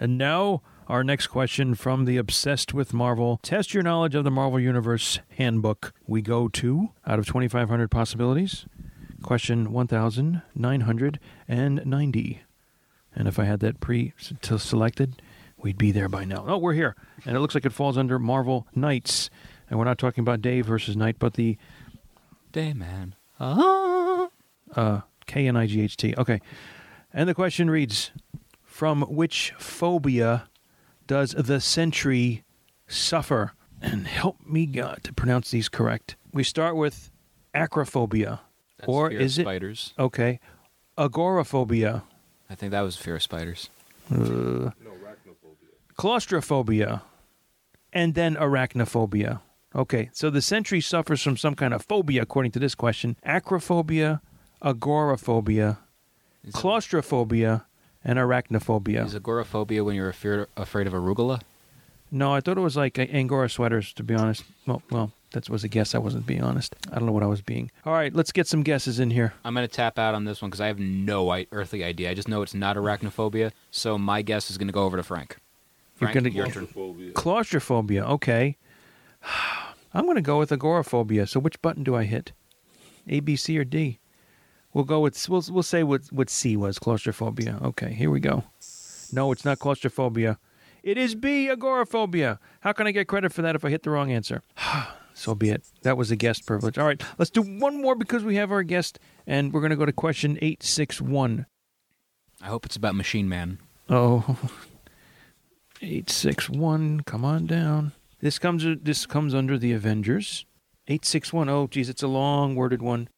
And now, our next question from the Obsessed with Marvel Test Your Knowledge of the Marvel Universe Handbook. We go to, out of 2,500 possibilities, question 1,990. And if I had that pre selected, we'd be there by now. Oh, we're here. And it looks like it falls under Marvel Knights. And we're not talking about Dave versus Knight, but the Day man. Ah. uh, K N I G H T. Okay. And the question reads From which phobia does the sentry suffer? And help me, God, to pronounce these correct. We start with acrophobia. That's or fear is of it spiders? okay? Agoraphobia, I think that was fear of spiders. uh, claustrophobia, and then arachnophobia. Okay, so the sentry suffers from some kind of phobia, according to this question: acrophobia, agoraphobia, claustrophobia, and arachnophobia. is agoraphobia when you're afear, afraid of arugula? No, I thought it was like Angora sweaters, to be honest. Well, well, that was a guess. I wasn't being honest. I don't know what I was being. All right, let's get some guesses in here. I'm going to tap out on this one because I have no i- earthly idea. I just know it's not arachnophobia. So my guess is going to go over to Frank. You're gonna- your turn. Claustrophobia. Claustrophobia. Okay. I'm going to go with agoraphobia. So which button do I hit? A, B, C, or D? We'll go with we'll we'll say what what C was claustrophobia. Okay, here we go. No, it's not claustrophobia. It is B, agoraphobia. How can I get credit for that if I hit the wrong answer? so be it. That was a guest privilege. All right, let's do one more because we have our guest, and we're going to go to question eight six one. I hope it's about Machine Man. Oh, eight six one. Come on down. This comes. This comes under the Avengers. Eight six one. Oh, geez, it's a long worded one.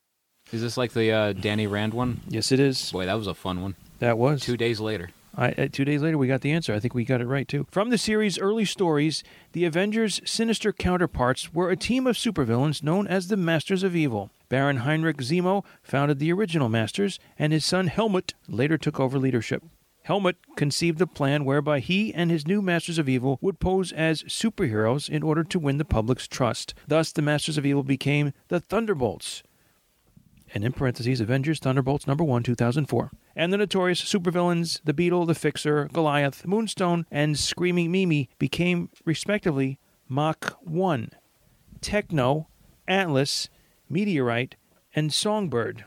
Is this like the uh, Danny Rand one? Yes, it is. Boy, that was a fun one. That was Two days later. I, uh, two days later, we got the answer. I think we got it right too. From the series' early stories, the Avengers' sinister counterparts were a team of supervillains known as the Masters of Evil. Baron Heinrich Zemo founded the original Masters, and his son Helmut later took over leadership. Helmut conceived a plan whereby he and his new Masters of Evil would pose as superheroes in order to win the public's trust. Thus, the Masters of Evil became the Thunderbolts, and in parentheses, Avengers Thunderbolts number 1, 2004. And the notorious supervillains, the Beetle, the Fixer, Goliath, Moonstone, and Screaming Mimi became, respectively, Mach 1, Techno, Atlas, Meteorite, and Songbird.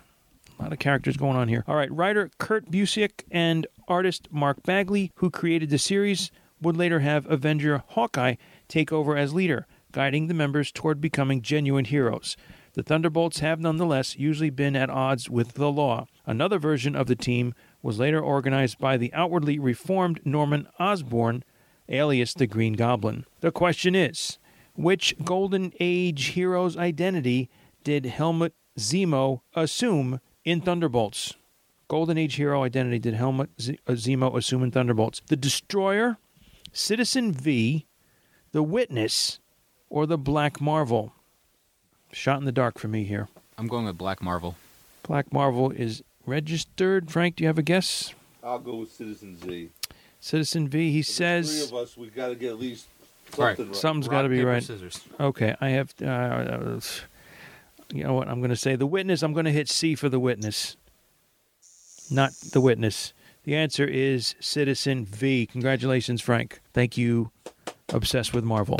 A lot of characters going on here. All right, writer Kurt Busiek and artist Mark Bagley, who created the series, would later have Avenger Hawkeye take over as leader, guiding the members toward becoming genuine heroes. The Thunderbolts have nonetheless usually been at odds with the law. Another version of the team was later organized by the outwardly reformed Norman Osborn, alias the Green Goblin. The question is which Golden Age hero's identity did Helmut Zemo assume in Thunderbolts? Golden Age hero identity did Helmut Z- uh, Zemo assume in Thunderbolts? The Destroyer, Citizen V, the Witness, or the Black Marvel? Shot in the dark for me here. I'm going with Black Marvel. Black Marvel is registered. Frank, do you have a guess? I'll go with Citizen V. Citizen V, he Of says. three of us, we got to get at least something right. Something's Rock, got to be paper, right. Scissors. Okay, I have. Uh, uh, you know what? I'm going to say the witness. I'm going to hit C for the witness, not the witness. The answer is Citizen V. Congratulations, Frank. Thank you. Obsessed with Marvel.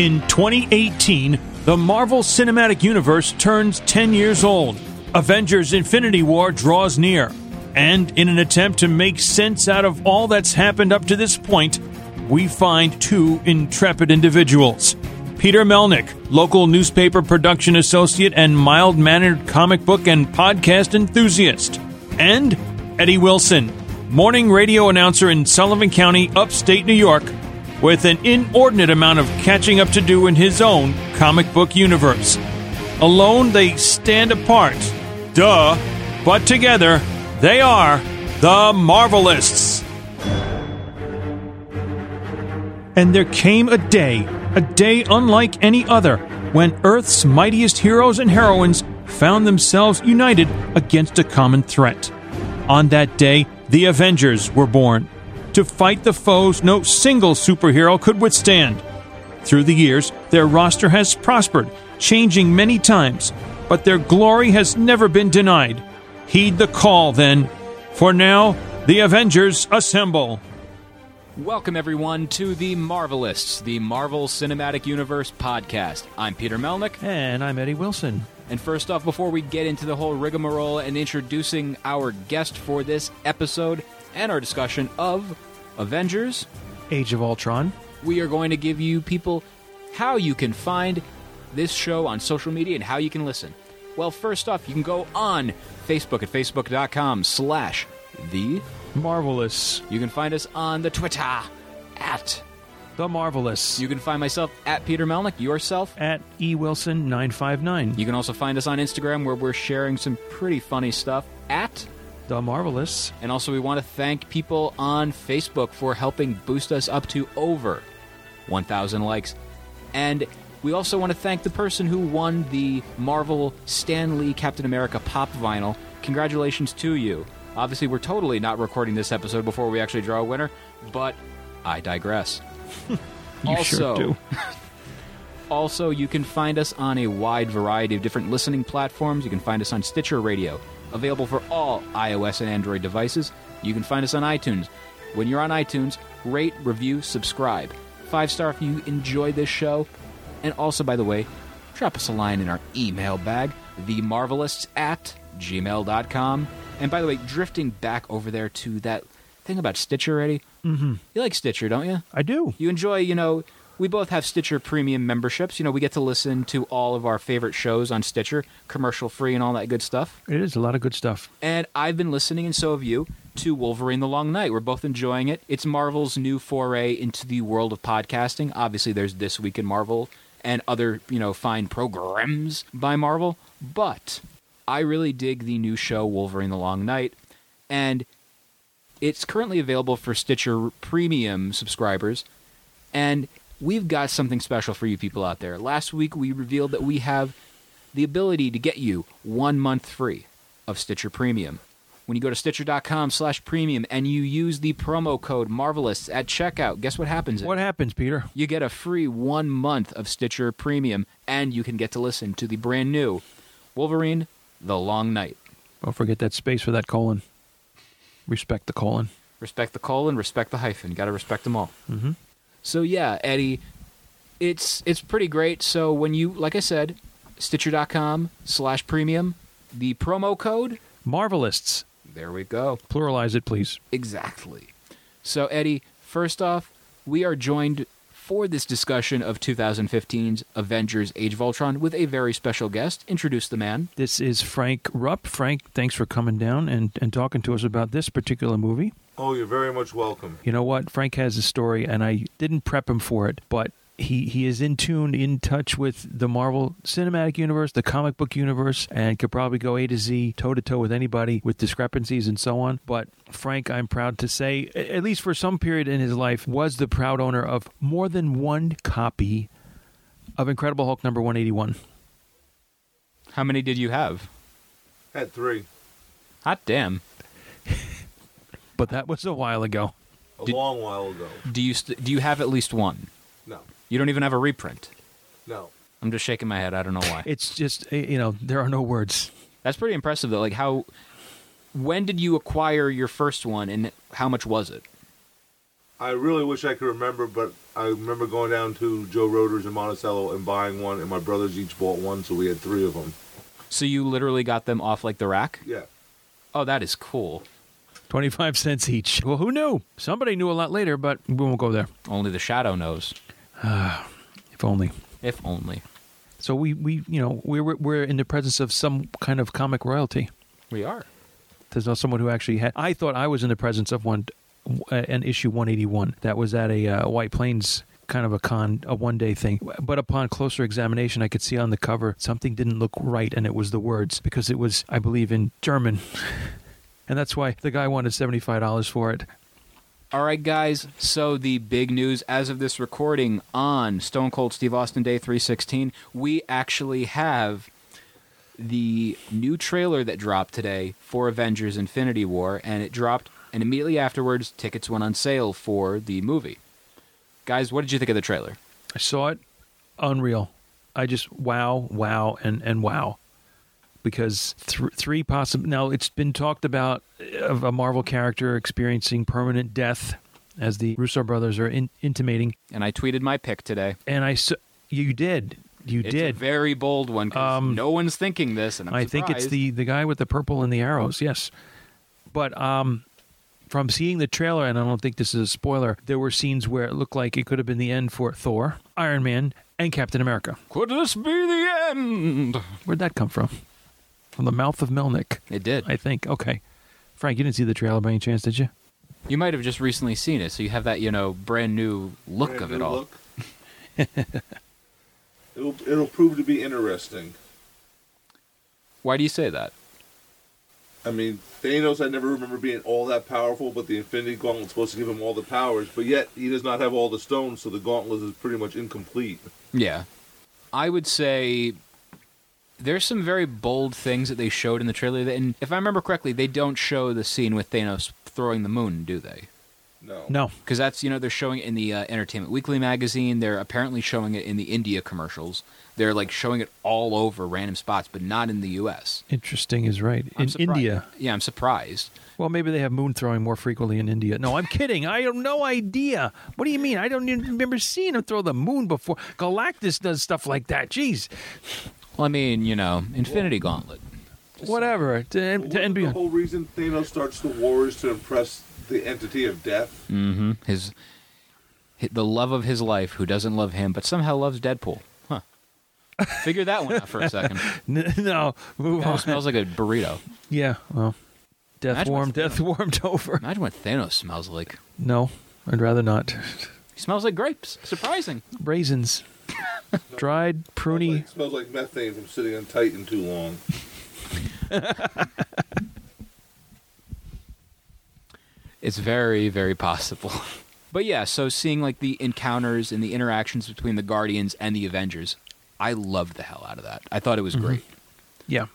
In 2018, the Marvel Cinematic Universe turns 10 years old. Avengers Infinity War draws near. And in an attempt to make sense out of all that's happened up to this point, we find two intrepid individuals. Peter Melnick, local newspaper production associate and mild mannered comic book and podcast enthusiast. And Eddie Wilson, morning radio announcer in Sullivan County, upstate New York, with an inordinate amount of catching up to do in his own comic book universe. Alone, they stand apart. Duh. But together, they are the Marvelists. And there came a day, a day unlike any other, when Earth's mightiest heroes and heroines found themselves united against a common threat. On that day, the Avengers were born to fight the foes no single superhero could withstand. Through the years, their roster has prospered, changing many times, but their glory has never been denied. Heed the call, then, for now, the Avengers assemble. Welcome, everyone, to the Marvelists, the Marvel Cinematic Universe podcast. I'm Peter Melnick. And I'm Eddie Wilson. And first off, before we get into the whole rigmarole and introducing our guest for this episode and our discussion of Avengers, Age of Ultron. we are going to give you people how you can find this show on social media and how you can listen. Well, first off, you can go on Facebook at facebook.com slash the. Marvelists. You can find us on the Twitter at. The Marvelists. You can find myself at Peter Melnick, yourself. at E eWilson959. You can also find us on Instagram where we're sharing some pretty funny stuff at. The Marvelists. And also, we want to thank people on Facebook for helping boost us up to over 1,000 likes. And we also want to thank the person who won the Marvel Stan Lee Captain America pop vinyl. Congratulations to you. Obviously, we're totally not recording this episode before we actually draw a winner, but I digress. You also, sure do. also, you can find us on a wide variety of different listening platforms. You can find us on Stitcher Radio, available for all iOS and Android devices. You can find us on iTunes. When you're on iTunes, rate, review, subscribe. Five star if you enjoy this show. And also, by the way, drop us a line in our email bag, themarvelists at gmail.com. And by the way, drifting back over there to that thing about Stitcher already. Mm-hmm. You like Stitcher, don't you? I do. You enjoy, you know, we both have Stitcher premium memberships. You know, we get to listen to all of our favorite shows on Stitcher, commercial free and all that good stuff. It is a lot of good stuff. And I've been listening, and so have you, to Wolverine the Long Night. We're both enjoying it. It's Marvel's new foray into the world of podcasting. Obviously, there's This Week in Marvel and other, you know, fine programs by Marvel. But I really dig the new show, Wolverine the Long Night. And it's currently available for Stitcher Premium subscribers. And we've got something special for you people out there. Last week, we revealed that we have the ability to get you one month free of Stitcher Premium. When you go to stitcher.com slash premium and you use the promo code Marvelists at checkout, guess what happens? What happens, Peter? You get a free one month of Stitcher Premium and you can get to listen to the brand new Wolverine The Long Night. Don't forget that space for that colon. Respect the colon. Respect the colon, respect the hyphen. You got to respect them all. Mm Mhm. So yeah, Eddie, it's it's pretty great. So when you, like I said, Stitcher.com slash premium, the promo code, Marvelists. there we go. Pluralize it, please. Exactly. So, Eddie, first off, we are joined for this discussion of 2015's Avengers Age of Ultron with a very special guest. Introduce the man. This is Frank Rupp. Frank, thanks for coming down and, and talking to us about this particular movie. Oh, you're very much welcome. You know what? Frank has a story, and I didn't prep him for it, but he, he is in tune, in touch with the Marvel Cinematic Universe, the comic book universe, and could probably go A to Z, toe to toe with anybody with discrepancies and so on. But Frank, I'm proud to say, at least for some period in his life, was the proud owner of more than one copy of Incredible Hulk number 181. How many did you have? Had three. Hot damn. But that was a while ago. A Did- long while ago. Do you st- do you have at least one? No. You don't even have a reprint. No. I'm just shaking my head. I don't know why. It's just, eh, you know, there are no words. That's pretty impressive, though. Like how, when did you acquire your first one, and how much was it? I really wish I could remember, but I remember going down to Joe Roder's in Monticello and buying one, and my brothers each bought one, so we had three of them. So you literally got them off like the rack? Yeah. Oh, that is cool. 25 cents each. Well, who knew? Somebody knew a lot later, but we won't go there. Only the shadow knows. If only. If only. So we, we you know, we're, we're in the presence of some kind of comic royalty. We are. There's not someone who actually had. I thought I was in the presence of one, uh, an issue 181 that was at a uh, White Plains kind of a con, a one day thing. But upon closer examination, I could see on the cover something didn't look right, and it was the words because it was, I believe, in German. And that's why the guy wanted $75 for it. All right, guys. So the big news as of this recording on Stone Cold Steve Austin Day 316, we actually have the new trailer that dropped today for Avengers Infinity War, and it dropped, and immediately afterwards, tickets went on sale for the movie. Guys, what did you think of the trailer? I saw it, unreal. I just wow, wow, and and wow, because th- three possible. Now it's been talked about of a Marvel character experiencing permanent death, as the Russo brothers are in- intimating. And I tweeted my pick today. And I, s- you did, you It's did. a very bold one Um, no one's thinking this, and I'm I think it's the the guy with the purple and the arrows. Yes, but um, from seeing the trailer, and I don't think this is a spoiler, there were scenes where it looked like it could have been the end for Thor, Iron Man, and Captain America. Could this be the end? Where'd that come from? From the mouth of Melnick, It did. I think. Okay, Frank, you didn't see the trailer by any chance, did you? You might have just recently seen it, so you have that, you know, brand new look Brand of it all. look. it'll it'll prove to be interesting. Why do you say that? I mean, Thanos, I never remember being all that powerful, but the Infinity Gauntlet's supposed to give him all the powers, but yet he does not have all the stones, so the Gauntlet is pretty much incomplete. Yeah. I would say there's some very bold things that they showed in the trailer. That, and if I remember correctly, they don't show the scene with Thanos throwing the moon, do they? No. No. Because that's, you know, they're showing it in the uh, Entertainment Weekly magazine. They're apparently showing it in the India commercials. They're like showing it all over random spots, but not in the U.S. Interesting is right. I'm In surprised. India. Yeah, I'm surprised. Well, maybe they have moon throwing more frequently in India. No, I'm kidding. I have no idea. What do you mean? I don't even remember seeing him throw the moon before. Galactus does stuff like that. Jeez. Well, I mean, you know, Infinity Gauntlet. Whatever. To, end- to Wasn't end the beyond. whole reason Thanos starts the wars to impress the entity of death? Mm-hmm. His, hi- the love of his life, who doesn't love him, but somehow loves Deadpool. Huh. Figure that one out for a second. N- no, move on. smells like a burrito. Yeah, well, death Imagine warmed, what's- death warmed over. Imagine what Thanos smells like. No, I'd rather not. He smells like grapes. Surprising. Raisins, dried, Smells pruny. like, smells like methane from sitting on Titan too long. It's very, very possible. But yeah, so seeing like the encounters and the interactions between the Guardians and the Avengers, I loved the hell out of that. I thought it was mm-hmm. great. Yeah,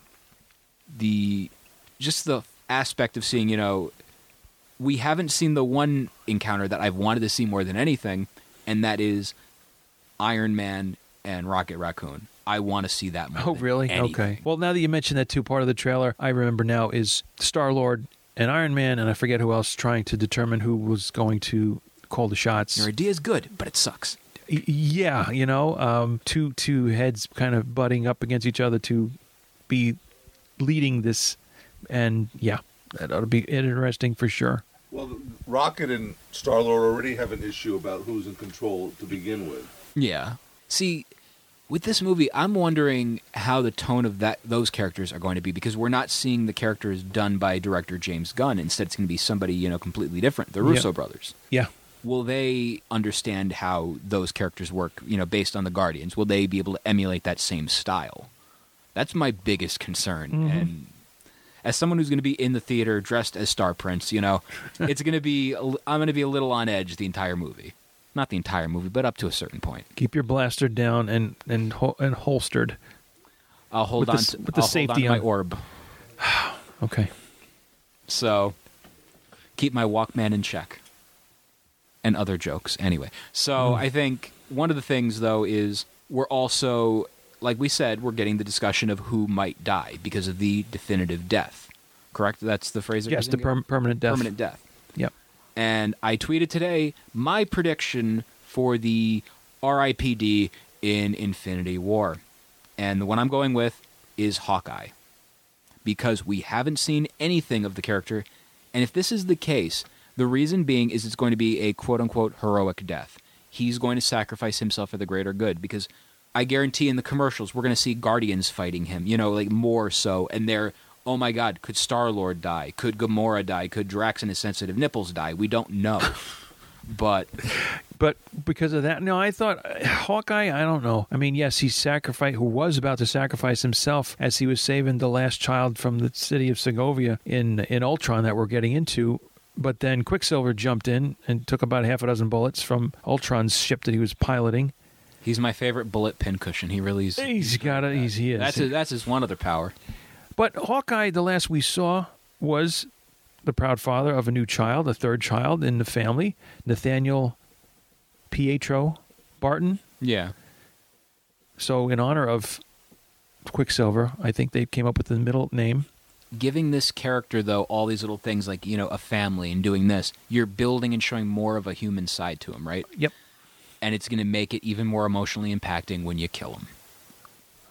The just the aspect of seeing, you know, we haven't seen the one encounter that I've wanted to see more than anything, and that is Iron Man and Rocket Raccoon. I want to see that more. Oh, really? anything. Okay. Well, now that you mentioned that too, part of the trailer I remember now is Star Lord and Iron Man, and I forget who else trying to determine who was going to call the shots. Your idea is good, but it sucks. Yeah, you know, um, two two heads kind of butting up against each other to be leading this, and yeah, that ought to be interesting for sure. Well, Rocket and Star Lord already have an issue about who's in control to begin with. Yeah. See, with this movie, I'm wondering how the tone of that those characters are going to be because we're not seeing the characters done by director James Gunn. Instead, it's going to be somebody you know completely different. The Russo brothers. Yeah, Will they understand how those characters work? You know, based on the Guardians, will they be able to emulate that same style? That's my biggest concern. Mm-hmm. And as someone who's going to be in the theater dressed as Star Prince, you know, it's going to be I'm going to be a little on edge the entire movie. Not the entire movie, but up to a certain point. keep your blaster down and and hol- and holstered. I'll hold With the on s- to, with the I'll safety on my orb. Okay. So keep my Walkman in check. And other jokes. Anyway. So mm-hmm. I think one of the things though is we're also like we said, we're getting the discussion of who might die because of the definitive death. Correct? That's the phrase. Yes, the perm- permanent death. Permanent death. And I tweeted today my prediction for the RIPD in Infinity War. And the one I'm going with is Hawkeye. Because we haven't seen anything of the character. And if this is the case, the reason being is it's going to be a quote unquote heroic death. He's going to sacrifice himself for the greater good because I guarantee in the commercials we're going to see Guardians fighting him, you know, like more so, and they're oh my God, could Star Lord die? Could Gamora die? Could Drax and his sensitive nipples die? We don't know. but But because of that, no, I thought Hawkeye. I don't know. I mean, yes, he sacrificed. Who was about to sacrifice himself as he was saving the last child from the city of Sokovia in in Ultron that we're getting into. But then Quicksilver jumped in and took about half a dozen bullets from Ultron's ship that he was piloting. he's my favorite bullet pincushion. He really is. He's got a. He's he is. That's his, that's his one other power. But Hawkeye, the last we saw, was the proud father of a new child, a third child in the family, Nathaniel Pietro Barton. Yeah. So, in honor of Quicksilver, I think they came up with the middle name. Giving this character though all these little things like you know a family and doing this, you're building and showing more of a human side to him, right? Yep. And it's going to make it even more emotionally impacting when you kill him.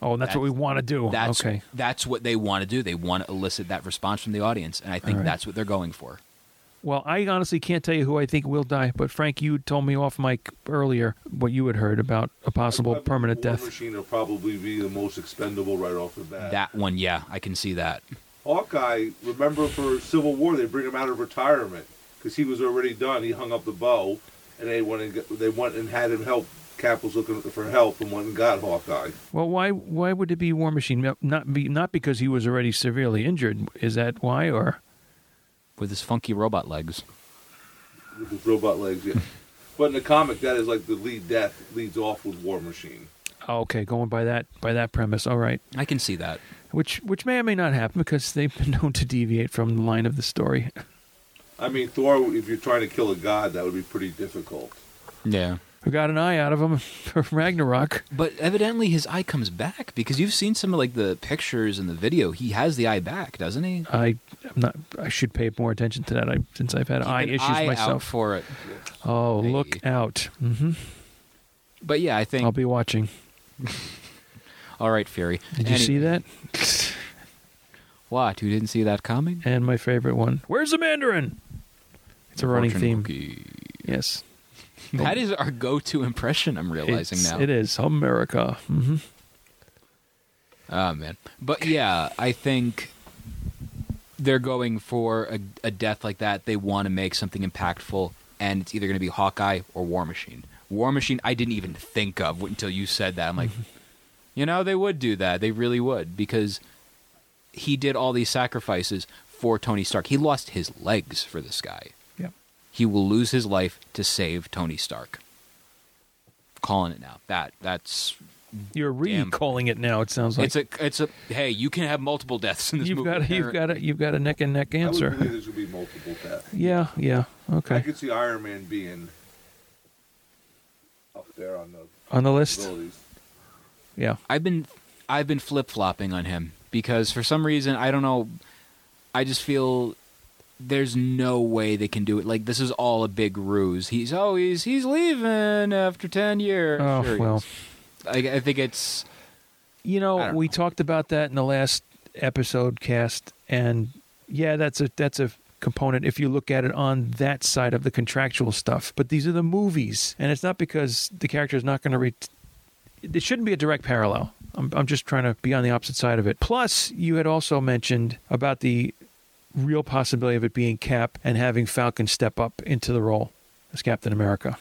Oh, and that's, what we want to do. That's okay. That's what they want to do. They want to elicit that response from the audience, and I think All right. that's what they're going for. Well, I honestly can't tell you who I think will die, but Frank, you told me off mic earlier what you had heard about a possible permanent War death. Machine will probably be the most expendable right off the bat. That one, yeah, I can see that. Hawkeye, remember for Civil War, they bring him out of retirement because he was already done. He hung up the bow, and they went and got, they went and had him help. Cap was looking for help and went and got Hawkeye. Well, why why would it be War Machine? Not be not because he was already severely injured. Is that why, or With his funky robot legs. with his robot legs. Yeah, but in the comic, that is like the lead death leads off with War Machine. oh, okay, going by that by that premise? All right, I can see that. which which may or may not happen because they've been known to deviate from the line of the story. I mean, Thor. If you're trying to kill a god, that would be pretty difficult. Yeah. We got an eye out of him for Ragnarok. But evidently his eye comes back because you've seen some of like the pictures and the video. He has the eye back, doesn't he? I am not. I should pay more attention to that. I, since I've had Keep eye issues eye out myself. for it. oh, Hey. look out! hmm But yeah, I think I'll be watching. all right, Fury. Did you Any- see that? What? You didn't see that coming? And my favorite one. Where's the Mandarin? It's a running theme. cookie. Yes. That is our go-to impression. I'm realizing It's- now. It is America. hmm Oh man, but yeah, I think they're going for a, a death like that. They want to make something impactful, and it's either going to be Hawkeye or War Machine. War Machine, I didn't even think of until you said that. I'm like, you know, they would do that. They really would because he did all these sacrifices for Tony Stark. He lost his legs for this guy. Yeah. He will lose his life to save Tony Stark. Calling it now. That that's You're Damn. recalling it now. It sounds like it's a it's a hey, you can have multiple deaths in this you've movie. got you've got a you've got a neck and neck I would answer. believe there's gonna be multiple deaths. Yeah, yeah. Okay. I could see Iron Man being up there on the On the list. Yeah. I've been I've been flip flopping on him because for some reason I don't know. I just feel there's no way they can do it. Like this is all a big ruse. He's oh he's he's leaving after ten years. Oh, Sure well. I, I think it's You know, we know. talked about that in the last episode cast, and yeah, that's a that's a component if you look at it on that side of the contractual stuff. But these are the movies, and it's not because the character is not going to. Re- it shouldn't be a direct parallel. I'm I'm just trying to be on the opposite side of it. Plus, you had also mentioned about the real possibility of it being Cap and having Falcon step up into the role as Captain America.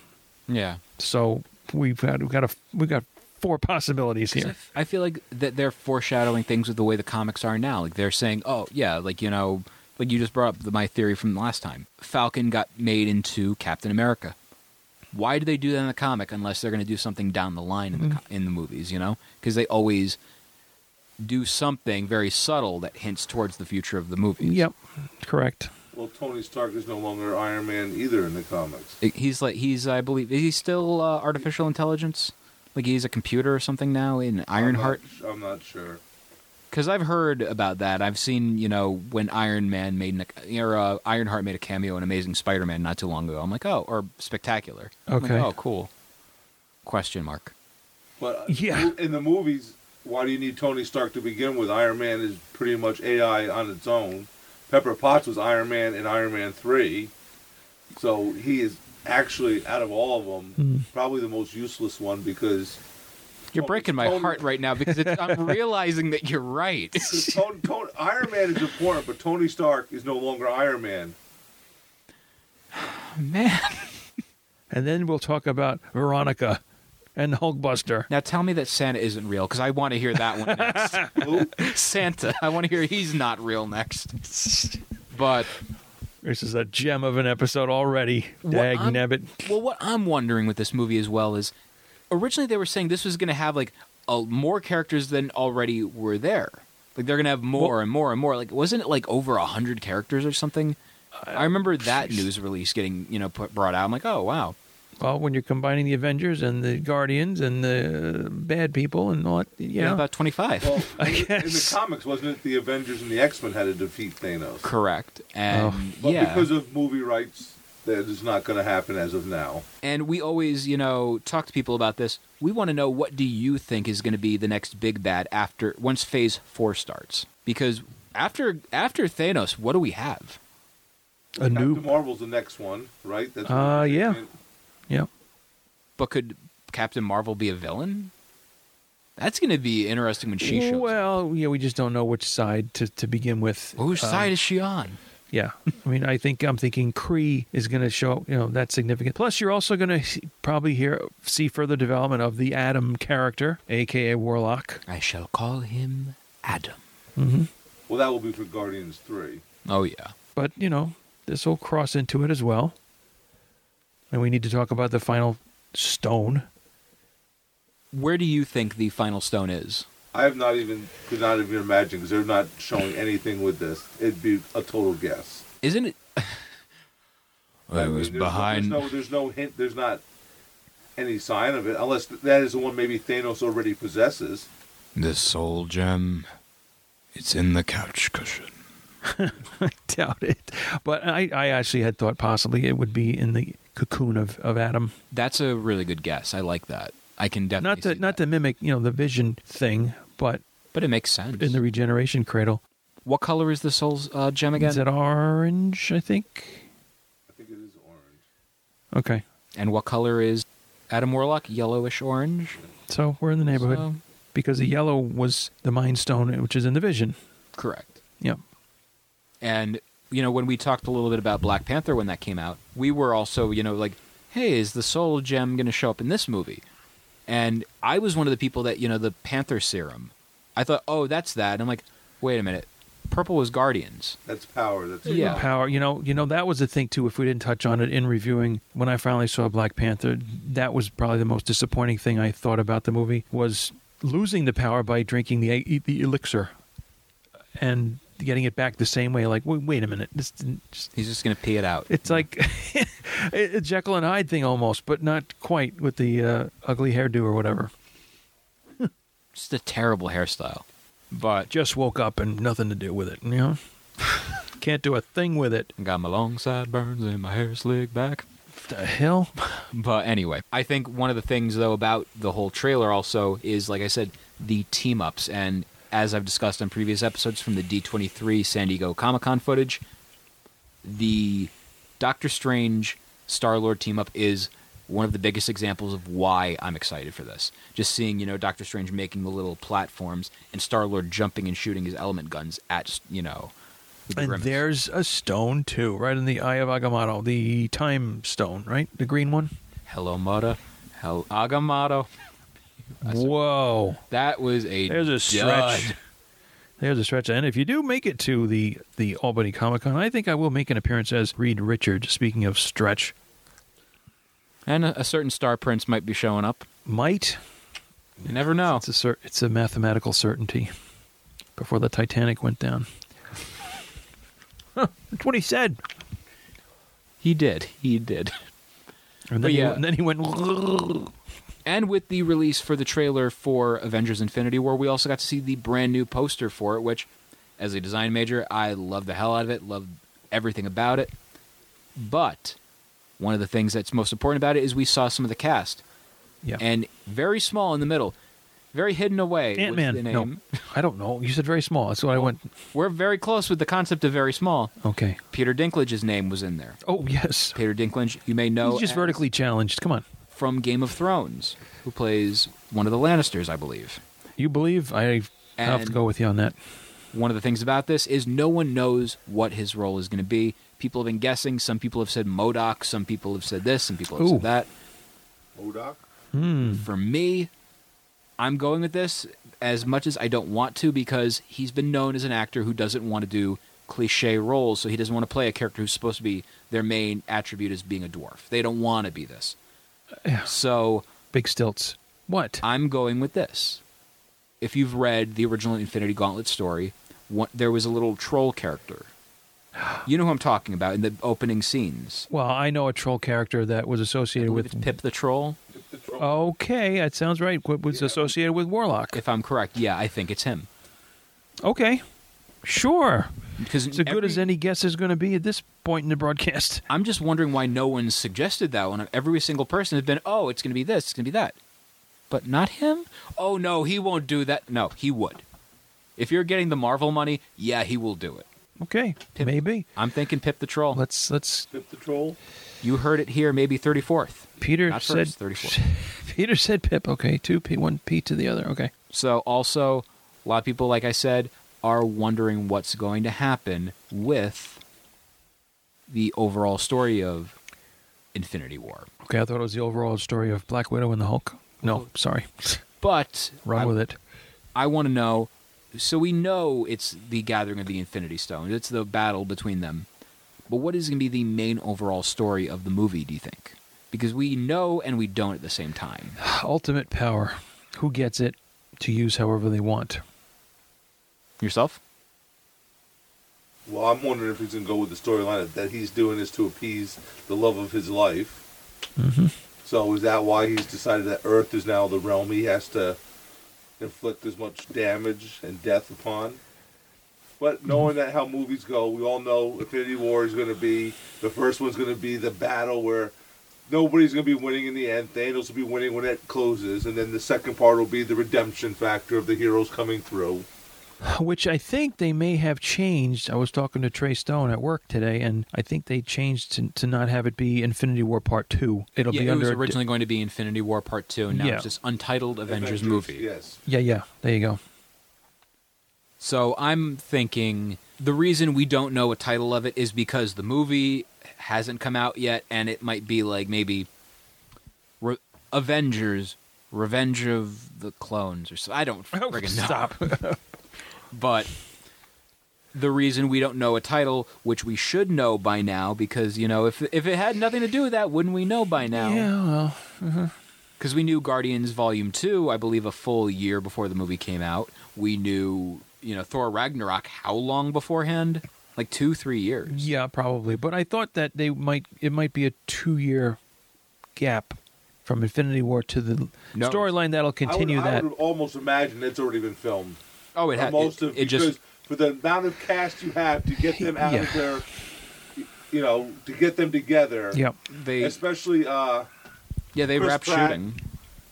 yeah. So we've got we've got a we've got four possibilities here. I feel like that they're foreshadowing things with the way the comics are now. Like they're saying, oh yeah, like you know, like you just brought up the, my theory from last time. Falcon got made into Captain America. Why do they do that in the comic unless they're going to do something down the line in the mm-hmm. co- in the movies? You know, because they always do something very subtle that hints towards the future of the movie. Yep, correct. Well, Tony Stark is no longer Iron Man either in the comics. He's like he's I believe is he still uh, artificial intelligence? Like he's a computer or something now in Ironheart. I'm not, I'm not sure. Because I've heard about that. I've seen, you know, when Iron Man made, an, or uh, Ironheart made a cameo in Amazing Spider-Man not too long ago. I'm like, oh, or Spectacular. I'm like, Okay. oh, cool. Question mark. But Yeah. in the movies, why do you need Tony Stark to begin with? Iron Man is pretty much AI on its own. Pepper Potts was Iron Man in Iron Man 3. So he is actually, out of all of them, Hmm. probably the most useless one because You're breaking my Tony- heart right now because it's, I'm realizing that you're right. Tony, Tony, Iron Man is important, but Tony Stark is no longer Iron Man. Man. And then we'll talk about Veronica and Hulkbuster. Now tell me that Santa isn't real because I want to hear that one next. Santa. I want to hear he's not real next. But This is a gem of an episode already. Dag nabbit. well, what I'm wondering with this movie as well is originally they were saying this was going to have like a, more characters than already were there. Like they're going to have more Well- and more and more. Like wasn't it like over a hundred characters or something? Uh, I remember that news release getting you know put, brought out. I'm like, oh wow. Well, when you're combining the Avengers and the Guardians and the bad people and all that, you Yeah, know, about 25. Well, I in, the, in the comics, wasn't it the Avengers and the X Men had to defeat Thanos? Correct. And But yeah. because of movie rights, that is not going to happen as of now. and we always, you know, talk to people about this. We want to know what do you think is going to be the next big bad after once Phase Four starts? Because after after Thanos, what do we have? a Captain new. Marvel's the next one, right? That's what Uh, I'm yeah. thinking. Yeah. But could Captain Marvel be a villain? That's going to be interesting when she shows. up. Well, yeah, we just don't know which side to, to begin with. Whose Um, side is she on? Yeah, I mean, I think I'm thinking Kree is going to show, you know, that's significant. Plus, you're also going to probably hear see further development of the Adam character, aka Warlock. I shall call him Adam. Mm-hmm. Well, that will be for Guardians 3. Oh yeah. But you know, this will cross into it as well. And we need to talk about the final stone. Where do you think the final stone is? I have not even, could not even imagine because they're not showing anything with this. It'd be a total guess. Isn't it? I mean, there's no- there's no, there's no hint. There's not any sign of it, unless that is the one maybe Thanos already possesses. the soul gem. It's in the couch cushion. I doubt it. But I, I actually had thought possibly it would be in the cocoon of, of Adam. That's a really good guess. I like that. I can definitely Not to see not that. to mimic, you know, the vision thing, but but it makes sense. in the regeneration cradle. what color is the soul's uh, gem again? Is it orange, I think? I think it is orange. Okay. and what color is Adam Warlock? Yellowish orange. So we're in the neighborhood. So- because the yellow was the mind stone, which is in the vision. correct. Yep. And you know, when we talked a little bit about Black Panther when that came out, we were also, you know, like, hey, is the soul gem going to show up in this movie? And I was one of the people that, you know, the Panther serum. I thought, oh, that's that. And I'm like, wait a minute. Purple was Guardians. That's power. That's Yeah. Power. You know, you know that was the thing too. If we didn't touch on it in reviewing, when I finally saw Black Panther, that was probably the most disappointing thing I thought about the movie was losing the power by drinking the the elixir and getting it back the same way. Like, wait, wait a minute, this just, He's just going to pee it out. it's like a Jekyll and Hyde thing almost, but not quite with the uh, ugly hairdo or whatever. Just a terrible hairstyle. But Just woke up and nothing to do with it. You know, can't do a thing with it. got my long sideburns and my hair slicked back. The hell. But anyway, I think one of the things though about the whole trailer also is like I said, the team ups and as I've discussed on previous episodes from the D23 San Diego Comic-Con footage, the Doctor Strange Star-Lord team up is one of the biggest examples of why I'm excited for this. Just seeing, you know, Doctor Strange making the little platforms and Star-Lord jumping and shooting his element guns at, you know, the And Grimace. there's a stone too, right in the eye of Agamotto, the time stone, right? The green one. Hello Mata, Hello, Agamotto. Whoa. That was a There's a stretch. dud. There's a stretch. And if you do make it to the, the Albany Comic Con, I think I will make an appearance as Reed Richard. Speaking of stretch, And a, a certain star prince might be showing up. might You never know. it's a cer- it's a mathematical certainty. Before the Titanic went down, huh, that's what he said. He did. He did. And But yeah. he, and then he went. And with the release for the trailer for Avengers Infinity War, we also got to see the brand new poster for it, which, as a design major, I love the hell out of it, love everything about it. But one of the things that's most important about it is we saw some of the cast. Yeah. And very small in the middle, very hidden away. Ant Man. No. I don't know. You said very small. That's what I went. We're very close with the concept of very small. Okay. Peter Dinklage's name was in there. Oh yes. Peter Dinklage, you may know He's just as- vertically challenged. Come on. From Game of Thrones, who plays one of the Lannisters, I believe. You believe? I I have to go with you on that. One of the things about this is no one knows what his role is going to be. People have been guessing. Some people have said MODOK. Some people have said this. Some people have Ooh. said that. MODOK. Hmm. For me, I'm going with this as much as I don't want to because he's been known as an actor who doesn't want to do cliche roles, so he doesn't want to play a character who's supposed to be their main attribute as being a dwarf. They don't want to be this. Yeah. So Big stilts. What? I'm going with this. If you've read the original Infinity Gauntlet story, one, there was a little troll character. You know who I'm talking about in the opening scenes. Well, I know a troll character that was I associated believe with. it's Pip the Troll. Okay, that sounds right. What was associated with Warlock? If I'm correct, yeah, I think it's him. Okay, sure. Because It's as good as any guess is going to be at this point in the broadcast. I'm just wondering why no one suggested that one. Every single person has been, oh, it's going to be this, it's going to be that. But not him? Oh, no, he won't do that. No, he would. If you're getting the Marvel money, yeah, he will do it. Okay, Pip- maybe. I'm thinking Pip the Troll. Let's let's. Pip the Troll. You heard it here, maybe 34th. Peter Not said. first, 34th. Peter said Pip. Okay, two P, one P to the other. Okay. So, also, a lot of people, like I said, are wondering what's going to happen with the overall story of Infinity War. Okay, I thought it was the overall story of Black Widow and the Hulk. No, sorry. But Run I, with it. I want to know. So we know it's the gathering of the Infinity Stones. It's the battle between them. But what is going to be the main overall story of the movie? Do you think? Because we know and we don't at the same time. Ultimate power. Who gets it to use however they want? Yourself? Well, I'm wondering if he's gonna go with the storyline that he's doing this to appease the love of his life. Mm-hmm. So is that why he's decided that Earth is now the realm he has to inflict as much damage and death upon? But knowing that how movies go, we all know Infinity War is going to be the first one's going to be the battle where nobody's going to be winning in the end. Thanos will be winning when it closes, and then the second part will be the redemption factor of the heroes coming through. Which I think they may have changed. I was talking to Trey Stone at work today, and I think they changed to, to not have it be Infinity War Part 2. It'll yeah, be it under. was a di- originally going to be Infinity War Part 2, and now Yeah. it's this untitled Avengers, movie. Yes. Yeah, yeah. There you go. So I'm thinking the reason we don't know a title of it is because the movie hasn't come out yet, and it might be like maybe Re- Avengers: Revenge of the Clones or so. I don't oh, friggin' know. Stop. But the reason we don't know a title, which we should know by now, because you know, if if it had nothing to do with that, wouldn't we know by now? Yeah, well, mm-hmm. because we knew Guardians Volume Two, I believe, a full year before the movie came out. We knew, you know, Thor Ragnarok how long beforehand? Like two, three years. yeah, probably. But I thought that they might. It might be a two-year gap from Infinity War to the No. storyline that'll continue I would, that. I would almost imagine it's already been filmed. Oh, it For had most it, of it because just for the amount of cast you have to get them out Yeah. of their, you know, to get them together. Yep. they Especially, uh, yeah they Chris wrapped Pratt. shooting.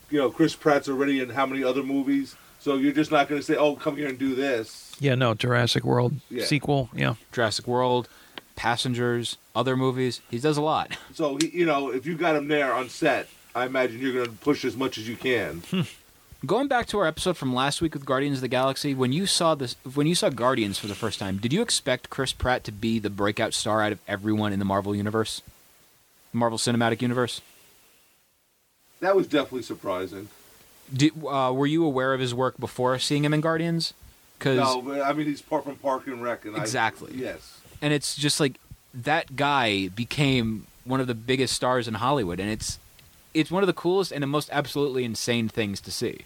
you know, Chris Pratt's already in how many other movies? So you're just not going to say, "Oh, come here and do this." Yeah, no, Jurassic World Yeah. sequel. Yeah. Jurassic World, Passengers, other movies. He does a lot. So he, you know, if you got him there on set, I imagine you're going to push as much as you can. Going back to our episode from last week with Guardians of the Galaxy, when you saw this, when you saw Guardians for the first time, did you expect Chris Pratt to be the breakout star out of everyone in the Marvel universe, Marvel Cinematic Universe? That was definitely surprising. Did, uh, were you aware of his work before seeing him in Guardians? Because No, but I mean he's part from Park and Rec, and I- Exactly. yes. and it's just like that guy became one of the biggest stars in Hollywood, and it's it's one of the coolest and the most absolutely insane things to see.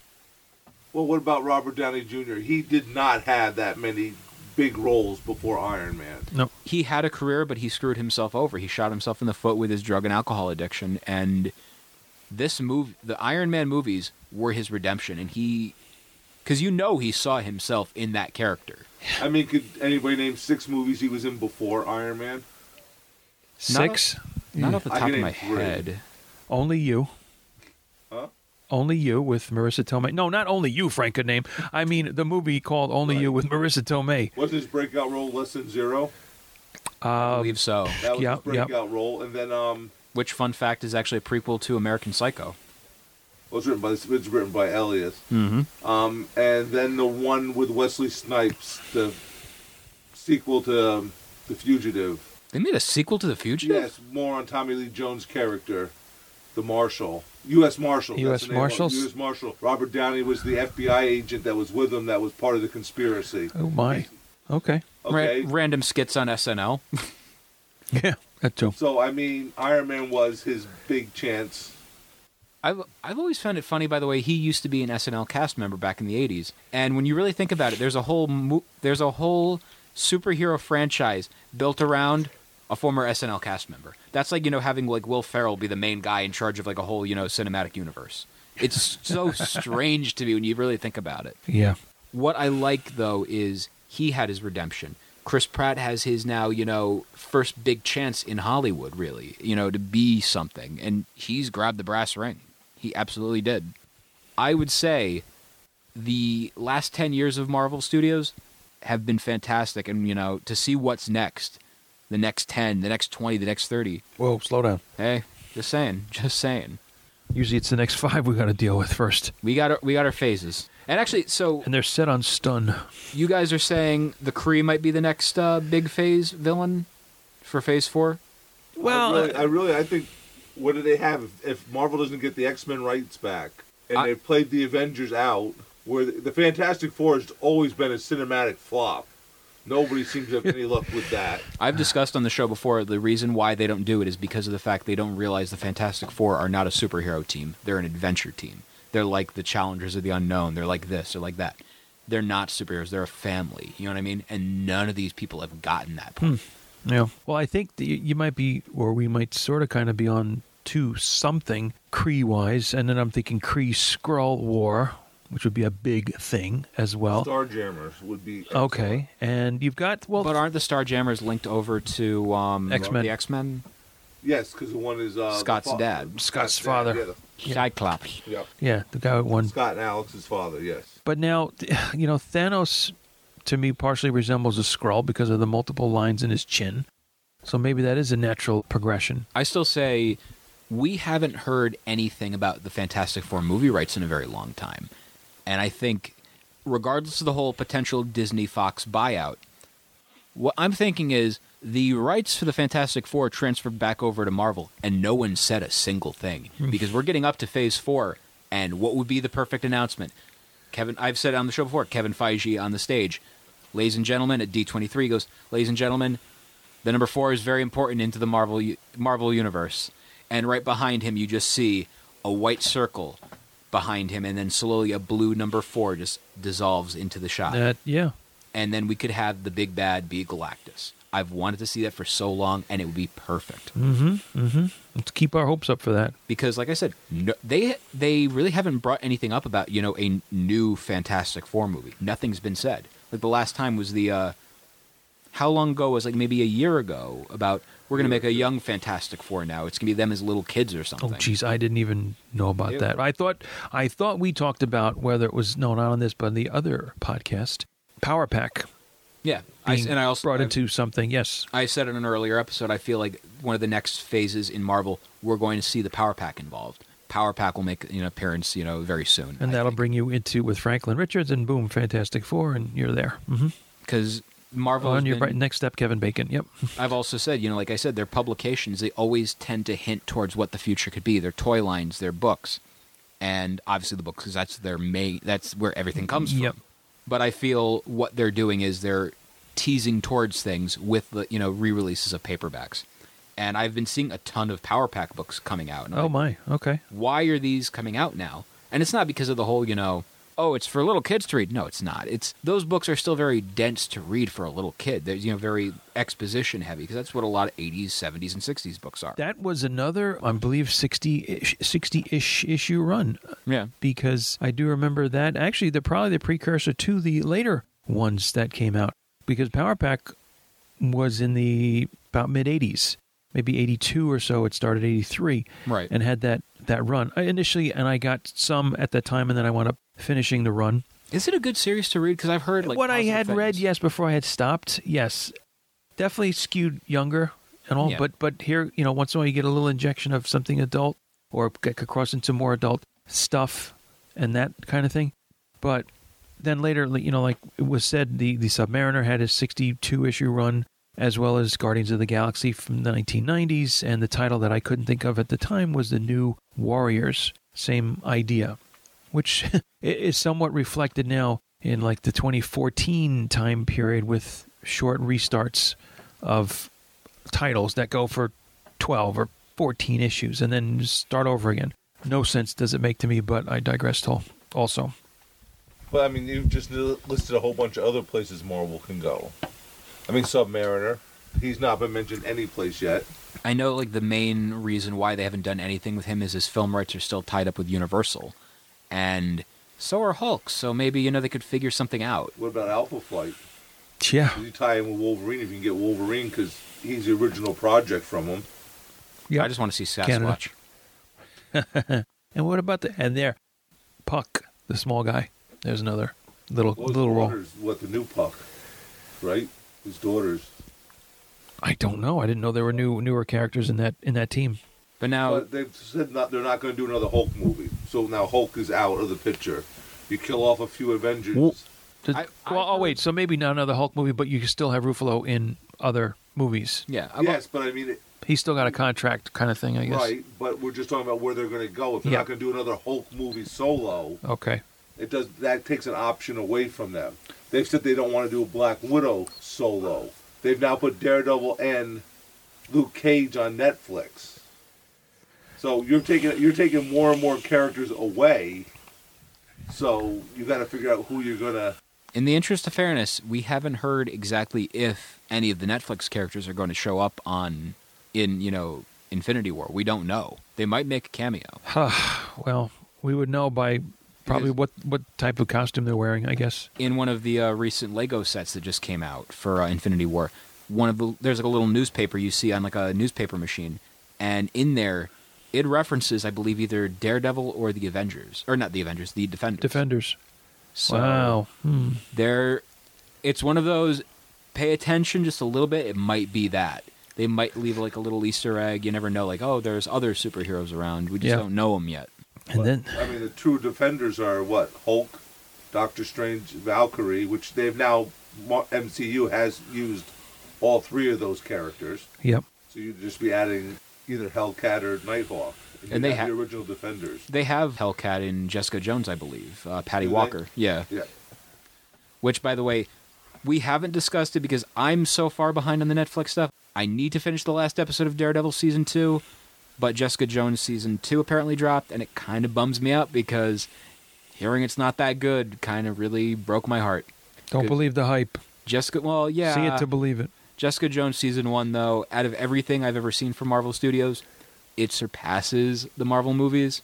Well, what about Robert Downey Jr.? He did not have that many big roles before Iron Man. No. He had a career, but he screwed himself over. He shot himself in the foot with his drug and alcohol addiction, and this move, the Iron Man movies, were his redemption, and he. Because you know he saw himself in that character. I mean, could anybody name six movies he was in before Iron Man? Six. Not off the top can of my three. head. Only you. Huh? Only You with Marisa Tomei. No, not Only You, Frank could name. I mean, the movie called Only You with Marisa Tomei. Was his breakout role less than zero? I Uh, believe so. That was Yeah, his breakout role. And then um, Which fun fact is actually a prequel to American Psycho. Well, it's written by it's written by Elliot. Mm-hmm. Um, and then the one with Wesley Snipes, the sequel to um, The Fugitive. They made a sequel to The Fugitive. Yes, more on Tommy Lee Jones' character, the Marshal, U.S. Marshal. U.S. that's the name of it, Marshals? U.S. Marshal. Robert Downey was the FBI agent that was with him. That was part of the conspiracy. Oh my. Okay. Okay. Ra- random skits on SNL. Yeah. That too. So I mean, Iron Man was his big chance. I've I've always found it funny. By the way, he used to be an SNL cast member back in the '80s, and when you really think about it, there's a whole mo- there's a whole superhero franchise built around a former SNL cast member. That's like you know having like Will Ferrell be the main guy in charge of like a whole you know cinematic universe. It's so strange to me when you really think about it. Yeah. What I like though is he had his redemption. Chris Pratt has his now, you know, first big chance in Hollywood, really, you know, to be something. And he's grabbed the brass ring. He absolutely did. I would say the last 10 years of Marvel Studios have been fantastic. And, you know, to see what's next, the next 10, the next 20, the next 30, Whoa, slow down. hey, just saying, just saying. Usually it's the next five we got to deal with first. We got our, we got our phases. And actually, so And they're set on stun. you guys are saying the Kree might be the next uh, big phase villain for Phase Four. Well, I really, I, really, I think. What do they have if, if Marvel doesn't get the X Men rights back and I- they played the Avengers out? Where the, the Fantastic Four has always been a cinematic flop. Nobody seems to have any luck with that. I've discussed on the show before the reason why they don't do it is because of the fact they don't realize the Fantastic Four are not a superhero team; they're an adventure team. They're like the Challengers of the Unknown. They're like this. They're like that. They're not superheroes. They're a family. You know what I mean? And none of these people have gotten that point. Hmm. yeah. Well, I think that you, you might be, or we might sort of kind of be on to something Kree wise. And then I'm thinking Kree Skrull War, which would be a big thing as well. Starjammers would be Okay. And you've got, well, But aren't the Starjammers linked over to um, X-Men. The X Men. Yes, because the one is uh, the Scott's fa- dad. Scott's dad, father. Yeah, the- Cyclops. yeah. yeah, the guy with one. Scott and Alex's father. Yes. But now, you know, Thanos to me partially resembles a Skrull because of the multiple lines in his chin. So maybe that is a natural progression. I still say we haven't heard anything about the Fantastic Four movie rights in a very long time. And I think, regardless of the whole potential Disney Fox buyout, what I'm thinking is the rights for the Fantastic Four transferred back over to Marvel, and no one said a single thing. Hmm. because we're getting up to phase four, and what would be the perfect announcement? Kevin, I've said on the show before, Kevin Feige on the stage. Ladies and gentlemen, at D23 goes, Ladies and gentlemen, the number four is very important into the Marvel Marvel universe, and right behind him you just see a white circle behind him, and then slowly a blue number four just dissolves into the shot, That, yeah. and then we could have the big bad be Galactus. I've wanted to see that for so long, and it would be perfect Mm-hmm. Mm-hmm. Let's keep our hopes up for that. because, like I said, no, they they really haven't brought anything up about you know a new Fantastic Four movie. Nothing's been said. Like the last time was the uh, how long ago was like maybe a year ago about we're gonna make a young Fantastic Four now. It's gonna be them as little kids or something. Oh, geez, I didn't even know about Yeah. that. I thought I thought we talked about whether it was no, not on this, but on the other podcast, Power Pack Yeah, I, and I also brought I- into something. Yes, I said in an earlier episode, I feel like one of the next phases in Marvel, we're going to see the Power Pack involved. Power Pack will make an appearance, you know, very soon. and that'll bring you into with Franklin Richards, and boom, Fantastic Four, and you're there. Mm-hmm. Marvel. On your been- right, next step, Kevin Bacon. Yep. I've also said, you know, like I said, their publications they always tend to hint towards what the future could be. Their toy lines, their books, and obviously the books because that's their main. That's where everything comes from. Yep. But I feel what they're doing is they're teasing towards things with the you know re-releases of paperbacks, and I've been seeing a ton of Power Pack books coming out. Oh like, my. Okay. why are these coming out now? And it's not because of the whole, you know, oh, it's for little kids to read. No, it's not. It's those books are still very dense to read for a little kid. They're you know very exposition heavy because that's what a lot of 80s, 70s, and 60s books are. That was another, I believe, 60-ish, 60-ish issue run yeah, because I do remember that. Actually, they're probably the precursor to the later ones that came out because Power Pack was in the about mid 80s, maybe 82 or so. It started 83 right. and had that that run I initially, and I got some at that time, and then I wound up finishing the run. Is it a good series to read? Because I've heard like what I had read, yes, before I had stopped, yes, definitely skewed younger. and all. Yeah. But but here, you know, once in a while you get a little injection of something adult, or get across into more adult stuff, and that kind of thing. But then later, you know, like it was said, the the Submariner had his 62 issue run, as well as Guardians of the Galaxy from the 1990s, and the title that I couldn't think of at the time was the New Warriors. Same idea, which is somewhat reflected now in like the 2014 time period with short restarts of titles that go for 12 or 14 issues and then start over again. No sense does it make to me, but I digress to also. But I mean, you've just listed a whole bunch of other places Marvel can go. I mean, Submariner. He's not been mentioned any place yet. I know like the main reason why they haven't done anything with him is his film rights are still tied up with Universal, and so are Hulk. So maybe you know they could figure something out. What about Alpha Flight? Yeah. You tie in with Wolverine if you can get Wolverine because he's the original project from him. Yeah. I just want to see Canada. Sasquatch. And what about the and there, Puck, the small guy. There's another little Well, little role. daughter's what the new Puck, right? His daughter's. I don't know. I didn't know there were new newer characters in that in that team. But now But they've said not, they're not going to do another Hulk movie. So now Hulk is out of the picture. You kill off a few Avengers. Well- Did- I- I well, oh wait, so maybe not another Hulk movie, but you still have Ruffalo in other movies. yeah, I'm- yes, but I mean, it, He's still got a contract, kind of thing, I guess. right? But we're just talking about where they're going to go. If they're Yeah. not going to do another Hulk movie solo, Okay. it does that takes an option away from them. They've said they don't want to do a Black Widow solo. They've now put Daredevil and Luke Cage on Netflix. So you're taking you're taking more and more characters away. So you got to figure out who you're gonna. in the interest of fairness, we haven't heard exactly if any of the Netflix characters are going to show up on in you know Infinity War. We don't know. They might make a cameo. Well, we would know by probably what what type of costume they're wearing, I guess. in one of the uh, recent Lego sets that just came out for uh, Infinity War. One of the there's like a little newspaper you see on like a newspaper machine, and in there it references I believe either Daredevil or the Avengers or not the Avengers, the Defenders. Defenders. So wow. Hmm. They're it's one of those. Pay attention just a little bit. It might be that they might leave like a little Easter egg. You never know. Like oh, there's other superheroes around. We just Yeah. don't know them yet. And but, then I mean, the true defenders are what Hulk, Doctor Strange, Valkyrie, which they've now MCU has used all three of those characters. yep. So you'd just be adding either Hellcat or Nighthawk. And you'd they have ha- the original defenders. They have Hellcat in Jessica Jones, I believe. Uh, Patty Do they? Walker. Yeah. Yeah. Which, by the way, we haven't discussed it because I'm so far behind on the Netflix stuff. I need to finish the last episode of Daredevil season two, but Jessica Jones season two apparently dropped, and it kind of bums me out because hearing it's not that good kind of really broke my heart. Don't Good. believe the hype. Jessica, well, yeah, See it to believe it. Jessica Jones season one, though, out of everything I've ever seen from Marvel Studios, it surpasses the Marvel movies.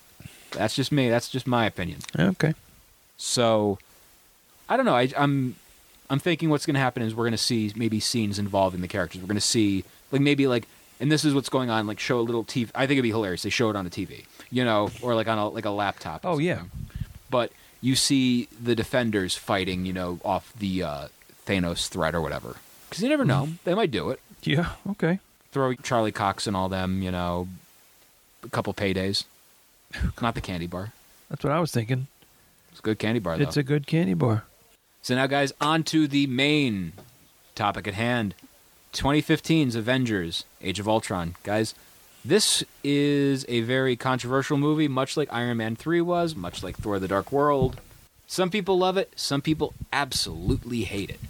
That's just me. That's just my opinion. Okay. So, I don't know. I, I'm I'm thinking what's going to happen is we're going to see maybe scenes involving the characters. We're going to see like maybe like, and this is what's going on. Like show a little TV. I think it'd be hilarious. They show it on the TV, you know, or like on a like a laptop. Oh yeah. But you see the defenders fighting, you know, off the uh, Thanos threat or whatever. Because you never know. Mm-hmm. They might do it. Yeah. Okay. Throw Charlie Cox and all them, you know, a couple paydays. Not the candy bar. That's what I was thinking. It's a good candy bar though. It's a good candy bar. So now, guys, on to the main topic at hand 2015's Avengers Age of Ultron. Guys, this is a very controversial movie, much like Iron Man 3 was, much like Thor the Dark World. Some people love it, some people absolutely hate it.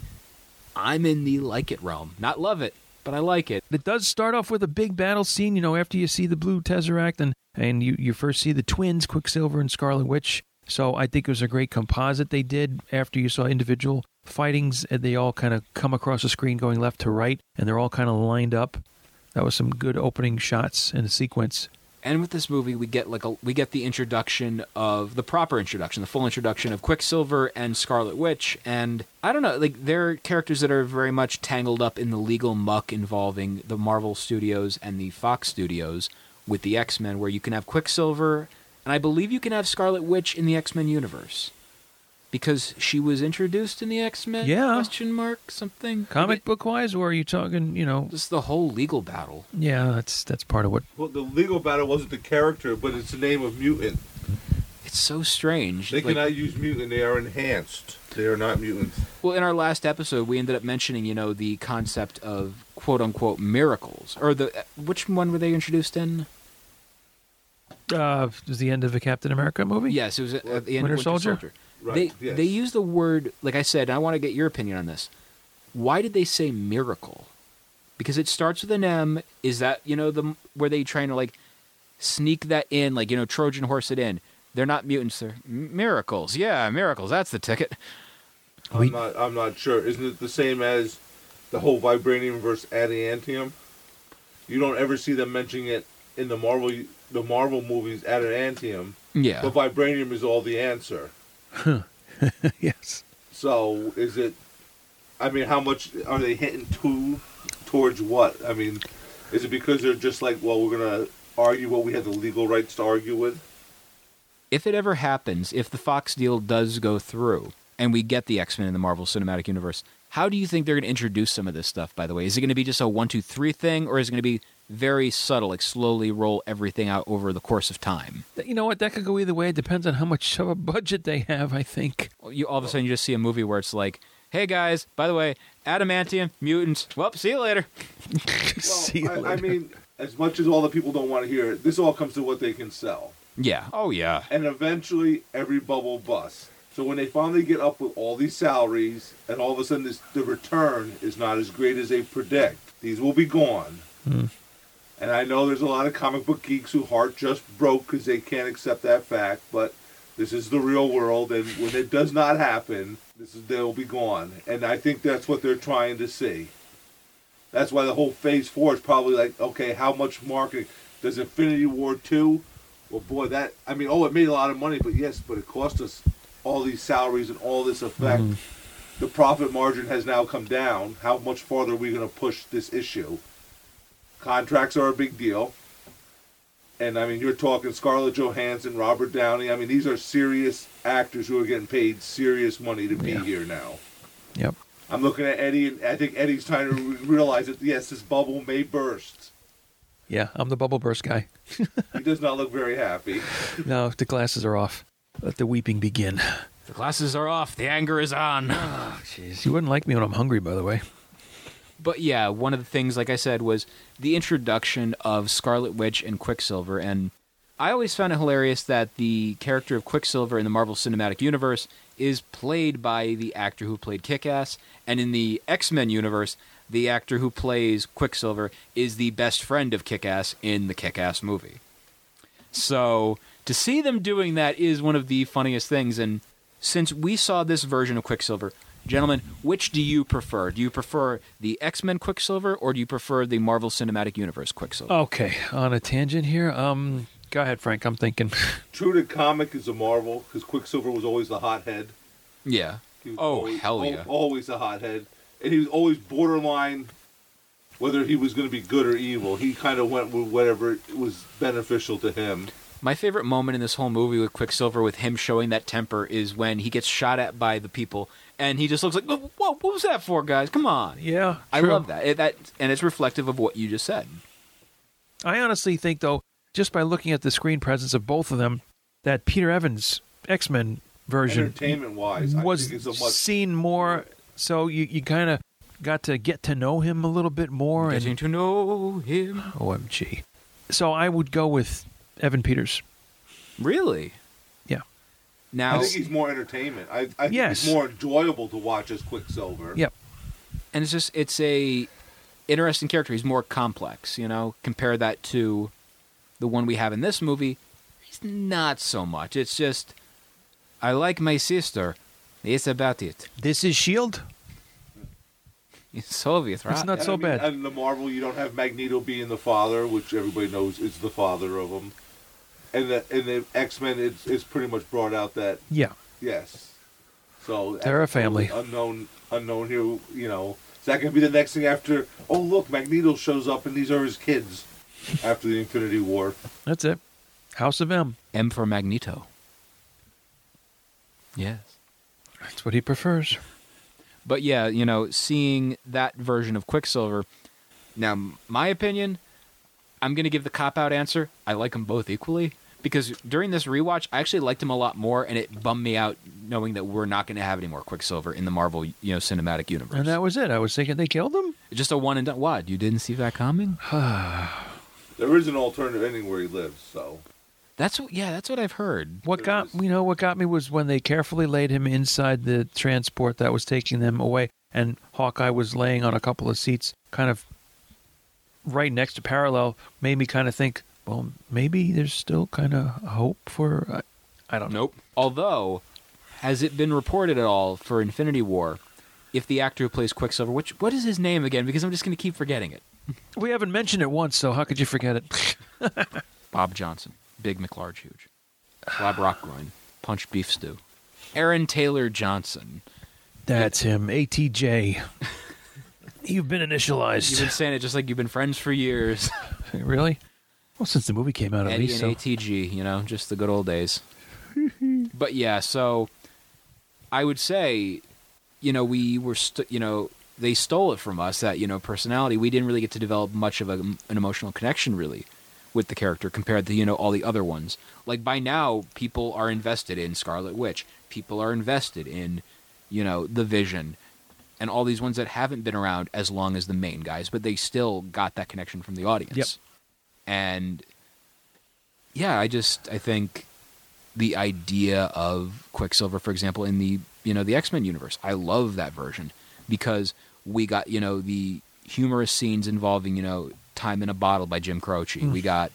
I'm in the like it realm. Not love it, but I like it. It does start off with a big battle scene, you know, after you see the blue Tesseract and, and you, you first see the twins, Quicksilver and Scarlet Witch. So I think it was a great composite they did after you saw individual fightings. And they all kind of come across the screen going left to right, and they're all kind of lined up. That was some good opening shots in the sequence. And with this movie, we get like a we get the introduction of the proper introduction, the full introduction of Quicksilver and Scarlet Witch, and I don't know, like they're characters that are very much tangled up in the legal muck involving the Marvel Studios and the Fox Studios with the X Men, where you can have Quicksilver, and I believe you can have Scarlet Witch in the X Men universe. Because she was introduced in the X Men. Yeah. Question mark something. Comic book wise, or are you talking? You know, Just the whole legal battle. yeah, that's that's part of what. Well, the legal battle wasn't the character, but it's the name of mutant. It's so strange. They Like- cannot use mutant. They are enhanced. They are not mutants. Well, in our last episode, we ended up mentioning, you know, the concept of quote unquote miracles, or the which one were they introduced in? Uh, was the end of the Captain America movie? Yes, it was at at the end Winter of Winter Soldier? Soldier. Right, They yes. they use the word like I said. I want to get your opinion on this. Why did they say miracle? Because it starts with an M. Is that you know the were they trying to like sneak that in, like you know Trojan horse it in? They're not mutants. They're m- miracles. Yeah, miracles. That's the ticket. I'm We- not. I'm not sure. Isn't it the same as the whole vibranium versus adamantium? You don't ever see them mentioning it in the Marvel the Marvel movies. Adamantium, Yeah. but vibranium is all the answer. yes. So is it? I mean, how much are they hitting to towards what? I mean, is it because they're just like, well, we're gonna argue what we have the legal rights to argue with? if it ever happens, if the Fox deal does go through and we get the X Men in the Marvel Cinematic Universe, how do you think they're going to introduce some of this stuff? By the way, is it going to be just a one, two, three thing, or is it going to be very subtle, like slowly roll everything out over the course of time? You know what? That could go either way. It depends on how much of a budget they have. I think. You all of a sudden you just see a movie where it's like, "Hey guys, by the way, adamantium mutants. Well, see you later." See you I, I mean, as much as all the people don't want to hear it, this all comes to what they can sell. Yeah. Oh yeah. and eventually every bubble busts. So when they finally get up with all these salaries, and all of a sudden this, the return is not as great as they predict, these will be gone. Hmm. And I know there's a lot of comic book geeks who heart just broke because they can't accept that fact, but this is the real world, and when it does not happen, this is they'll be gone. And I think that's what they're trying to see. That's why the whole Phase Four is probably like, okay, how much marketing does Infinity War two? Well, boy, that I mean, oh, it made a lot of money, but yes, but it cost us all these salaries and all this effect. Mm-hmm. The profit margin has now come down. How much farther are we going to push this issue? Contracts are a big deal. And I mean, you're talking Scarlett Johansson, Robert Downey. I mean, these are serious actors who are getting paid serious money to be Yeah. here now. Yep. I'm looking at Eddie, and I think Eddie's trying to re- realize that yes, this bubble may burst. Yeah, I'm the bubble burst guy. He does not look very happy. No, the glasses are off. Let the weeping begin. The glasses are off. The anger is on. Ah, jeez, you wouldn't like me when I'm hungry, by the way. But yeah, one of the things, like I said, was the introduction of Scarlet Witch and Quicksilver. And I always found it hilarious that the character of Quicksilver in the Marvel Cinematic Universe is played by the actor who played Kick Ass. And in the X Men universe, the actor who plays Quicksilver is the best friend of Kick Ass in the Kick Ass movie. So to see them doing that is one of the funniest things. And since we saw this version of Quicksilver, gentlemen, which do you prefer? Do you prefer the X Men Quicksilver or do you prefer the Marvel Cinematic Universe Quicksilver? Okay, on a tangent here. Um, go ahead, Frank. I'm thinking. True to comic is a Marvel because Quicksilver was always the hothead. Yeah. He was Oh, always, hell yeah. Always a hothead, and he was always borderline. Whether he was going to be good or evil, he kind of went with whatever was beneficial to him. My favorite moment in this whole movie with Quicksilver, with him showing that temper, is when he gets shot at by the people, and he just looks like, "Whoa, what was that for, guys? Come on!" Yeah, I true. love that. It, that, and it's reflective of what you just said. I honestly think, though, just by looking at the screen presence of both of them, that Peter Evans X Men version Entertainment wise, I was think much seen more. So you, you kind of got to get to know him a little bit more. Getting And to know him. OMG. So I would go with Evan Peters. Really? Yeah. I Now, think he's more entertainment. I, I think Yes. he's more enjoyable to watch as Quicksilver. Yep. and it's just it's a interesting character. He's more complex, you know. Compare that to the one we have in this movie. He's not so much. It's just I like my sister. It's about it. This is Shield. It's Soviet, right? It's not And so I mean, bad. And the Marvel, you don't have Magneto being the father, which everybody knows is the father of them. And the and the X Men, it's it's pretty much brought out that Yeah. yes. So They're a family. Unknown, unknown here. You know, is that going to be the next thing after? Oh, look, Magneto shows up, and these are his kids. After the Infinity War, That's it. House of M. M for Magneto. Yes. That's what he prefers. But yeah, you know, seeing that version of Quicksilver. Now, my opinion, I'm going to give the cop out answer. I like them both equally because during this rewatch, I actually liked him a lot more, and it bummed me out knowing that we're not going to have any more Quicksilver in the Marvel, you know, cinematic universe. And that was it. I was thinking they killed him. Just a one and done. What? You didn't see that coming? There is an alternative ending where he lives, so That's what. Yeah, that's what I've heard. What got you know what got me was when they carefully laid him inside the transport that was taking them away, and Hawkeye was laying on a couple of seats, kind of right next to parallel. Made me kind of think, well, maybe there's still kind of hope for. I, I don't know. Nope. Although, has it been reported at all for Infinity War if the actor who plays Quicksilver, which what is his name again? Because I'm just going to keep forgetting it. We haven't mentioned it once, so how could you forget it? Bob Johnson, Big McLarge, huge. Slab Rockgroin, Punch Beef Stew. Aaron Taylor Johnson. That's him, ATJ. You've been initialized. You've been saying it just like you've been friends for years. really? Well, since the movie came out, at Eddie least. and So. ATG, you know, just the good old days. but yeah, so I would say, you know, we were, st- you know, they stole it from us that you know personality. We didn't really get to develop much of a, an emotional connection really with the character compared to you know all the other ones. Like by now, people are invested in Scarlet Witch. People are invested in, you know, the Vision. And all these ones that haven't been around as long as the main guys, but they still got that connection from the audience. Yep. And yeah, I just I think the idea of Quicksilver, for example, in the you know the X Men universe, I love that version because we got you know the humorous scenes involving you know Time in a Bottle by Jim Croce. We got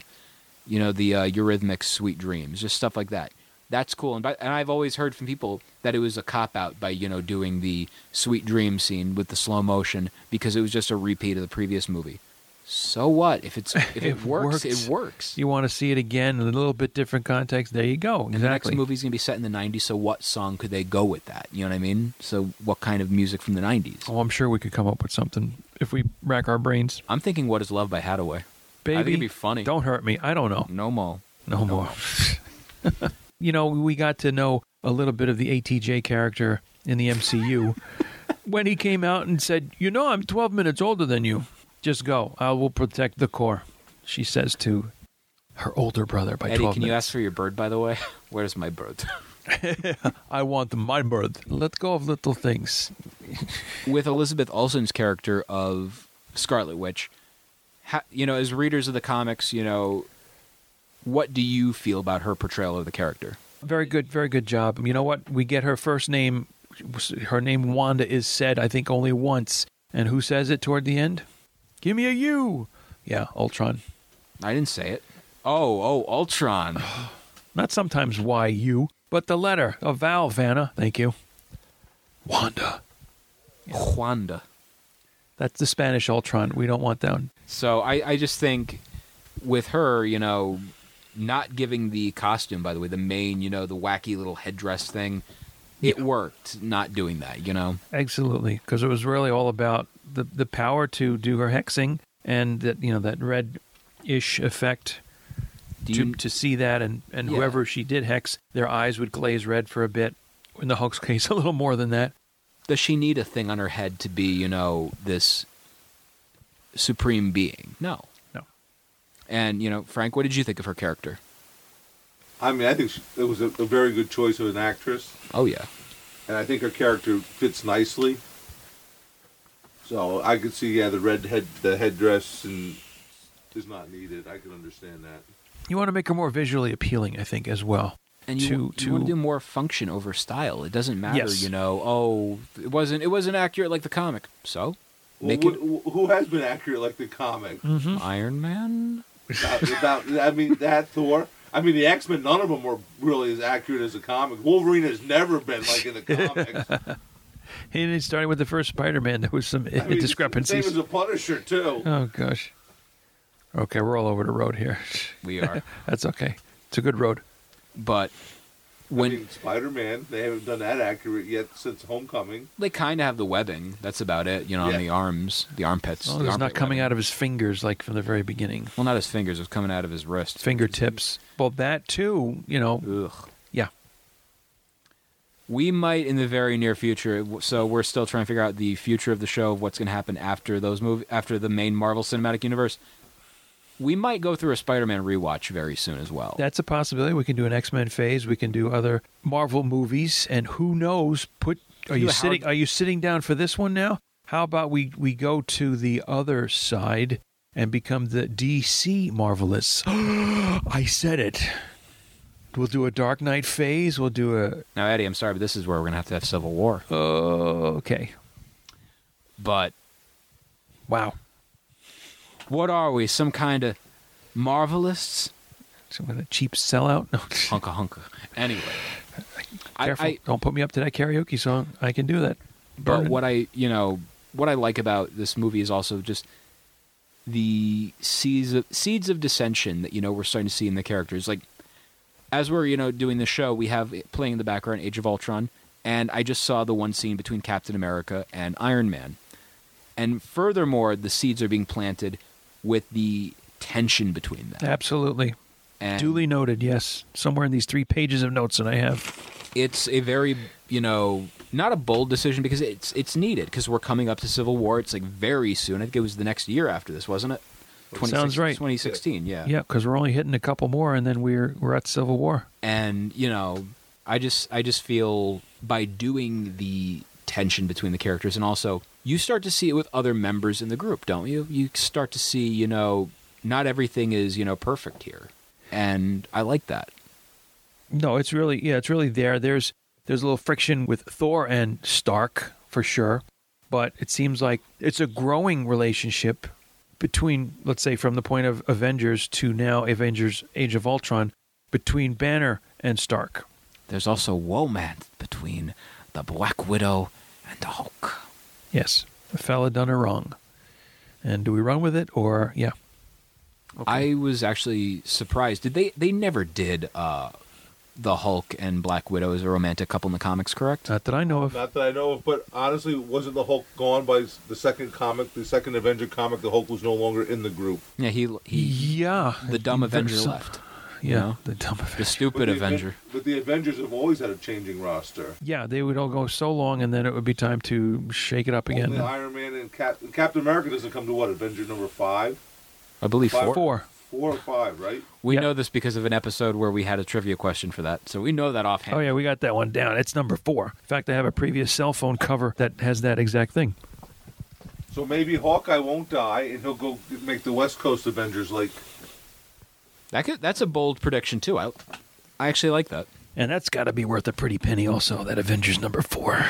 you know the uh, Eurythmics Sweet Dreams, just stuff like that. That's cool, and, by, and I've always heard from people that it was a cop out by you know doing the Sweet Dream scene with the slow motion because it was just a repeat of the previous movie. So what if it's if it, It works, works. It works. You want to see it again in a little bit different context? There you go. And the next Exactly. movie's gonna be set in the '90s, so what song could they go with that? You know what I mean? So what kind of music from the '90s? Oh, I'm sure we could come up with something if we rack our brains. I'm thinking, "What Is Love" by Hadaway. Baby, I think it'd be funny. Don't hurt me. I don't know. No more. No more. you know, we got to know a little bit of the ATJ character in the MCU when he came out and said, "You know, I'm 12 minutes older than you. Just go. I will protect the core." She says to her older brother by Eddie, 12 can you ask for your bird, by the way? Where's my bird? I want my bird. Let go of little things. with Elizabeth Olsen's character of Scarlet Witch, ha, you know, as readers of the comics, you know, what do you feel about her portrayal of the character? Very good, very good job. You know what? We get her first name. Her name Wanda is said, I think, only once. And who says it toward the end? Give me a U. Yeah, Ultron. I didn't say it. Oh, oh, Ultron. Not sometimes Y U, but the letter, a vowel, Vanna. Thank you. Wanda. Wanda. That's the Spanish Ultron. We don't want that. So I, I just think with her, you know, not giving the costume, by the way, the main, you know, the wacky little headdress thing, it worked not doing that, you know? Absolutely, because it was really all about the the power to do her hexing and that you know that red ish effect Do to, you, to see that and, and Yeah. whoever she did hex, their eyes would glaze red for a bit. In the Hulk's case, a little more than that. does she need a thing on her head to be, you know, this supreme being? No. No. And, you know, Frank, what did you think of her character? I mean, I think she, it was a, a very good choice of an actress, Oh, yeah. and I think her character fits nicely. So I could see, yeah, the red head, the headdress, and is not needed. I can understand that. You want to make her more visually appealing, I think, as well. And you, To- you to- want to do more function over style. It doesn't matter, Yes. you know, oh, it wasn't it wasn't accurate like the comic. So, Well, make it who has been accurate like the comic? Mm-hmm. Iron Man? about, about- I mean, that Thor. I mean, the X Men. None of them were really as accurate as the comic. Wolverine has never been like in the comics. And starting with the first Spider-Man, there was some I mean, discrepancies. Same as the Punisher too. Oh gosh. Okay, we're all over the road here. We are. That's okay. It's a good road. but When when Spider Man, they haven't done that accurate yet since Homecoming. they kind of have the webbing, that's about it, you know, Yeah. on the arms, the armpits. Well, the it's not coming webbing. out of his fingers like from the very beginning. Well, not his fingers, it was coming out of his wrist. Fingertips. Well, that too. You know. Ugh. We might in the very near future. So we're still trying to figure out the future of the show, of what's going to happen after those move after the main Marvel Cinematic Universe. We might go through a Spider-Man rewatch very soon as well. That's a possibility. We can do an X Men phase. We can do other Marvel movies, and who knows? Put are do you sitting? Are you sitting down for this one now? How about we we go to the other side and become the DC Marvelists? I said it. We'll do a Dark Knight phase. We'll do a now, Eddie, I'm sorry, but this is where we're going to have to have Civil War. oh, okay. But Wow. what are we? Some kind of Marvelists? Some kind of cheap sellout. No. Hunka hunka. Anyway, Careful. I, Don't put me up to that karaoke song. I can do that. but what I you know what I like about this movie is also just the seeds of seeds of dissension that you know we're starting to see in the characters. Like as we're you know doing the show, we have playing in the background Age of Ultron, and I just saw the one scene between Captain America and Iron Man, and furthermore, the seeds are being planted with the tension between them. Absolutely. And Duly noted, yes. Somewhere in these three pages of notes that I have. it's a very you know not a bold decision because it's it's needed because we're coming up to Civil War. It's like very soon. I think it was the next year after this, wasn't it? Sounds right. 2016, yeah. Yeah, because we're only hitting a couple more, and then we're we're at Civil War. And you know, I just I just feel by doing the tension between the characters, and also you start to see it with other members in the group, don't you? You start to see you know not everything is you know perfect here, and I like that. No, it's really yeah, it's really there. There's there's a little friction with Thor and Stark for sure, but it seems like it's a growing relationship between, let's say, from the point of Avengers to now Avengers: Age of Ultron, between Banner and Stark. There's also romance between the Black Widow and the Hulk. Yes, the fella done her wrong, and do we run with it or yeah? I was actually surprised. Did they? They never did uh, the Hulk and Black Widow as a romantic couple in the comics, correct? Not that I know of. Not that I know of, but honestly, wasn't the Hulk gone by the second comic, the second Avenger comic? The Hulk was no longer in the group. Yeah, he he. yeah, The dumb Avenger There's some- left. Yeah, you know? the dumb Avenger. The stupid But the Avenger. Aven- But the Avengers have always had a changing roster. Yeah, they would all go so long, and then it would be time to shake it up again. Only Iron Man and Cap- Captain America doesn't come to what? Avenger number five? I believe Five- four. Four. Four or five, right? We Yep. know this because of an episode where we had a trivia question for that, so we know that offhand. Oh yeah, we got that one down. It's number four. In fact, I have a previous cell phone cover that has that exact thing. So maybe Hawkeye won't die, and he'll go make the West Coast Avengers like That could, that's a bold prediction too. I I actually like that. And that's got to be worth a pretty penny, also. That Avengers number four.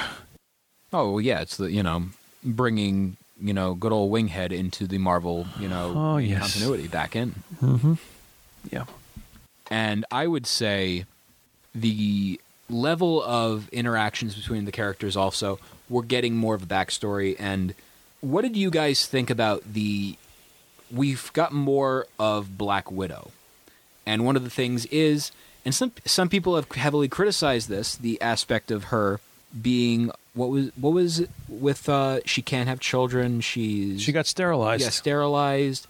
Oh yeah, it's the you know bringing you know good old Winghead into the Marvel you know Oh, yes. continuity back in. Mm-hmm. Yeah. And I would say the level of interactions between the characters also, we're getting more of a backstory. And what did you guys think about the. We've got more of Black Widow. And one of the things is, and some some people have heavily criticized this, the aspect of her being what was what was it with uh she can't have children, she's She got sterilized. yeah, sterilized.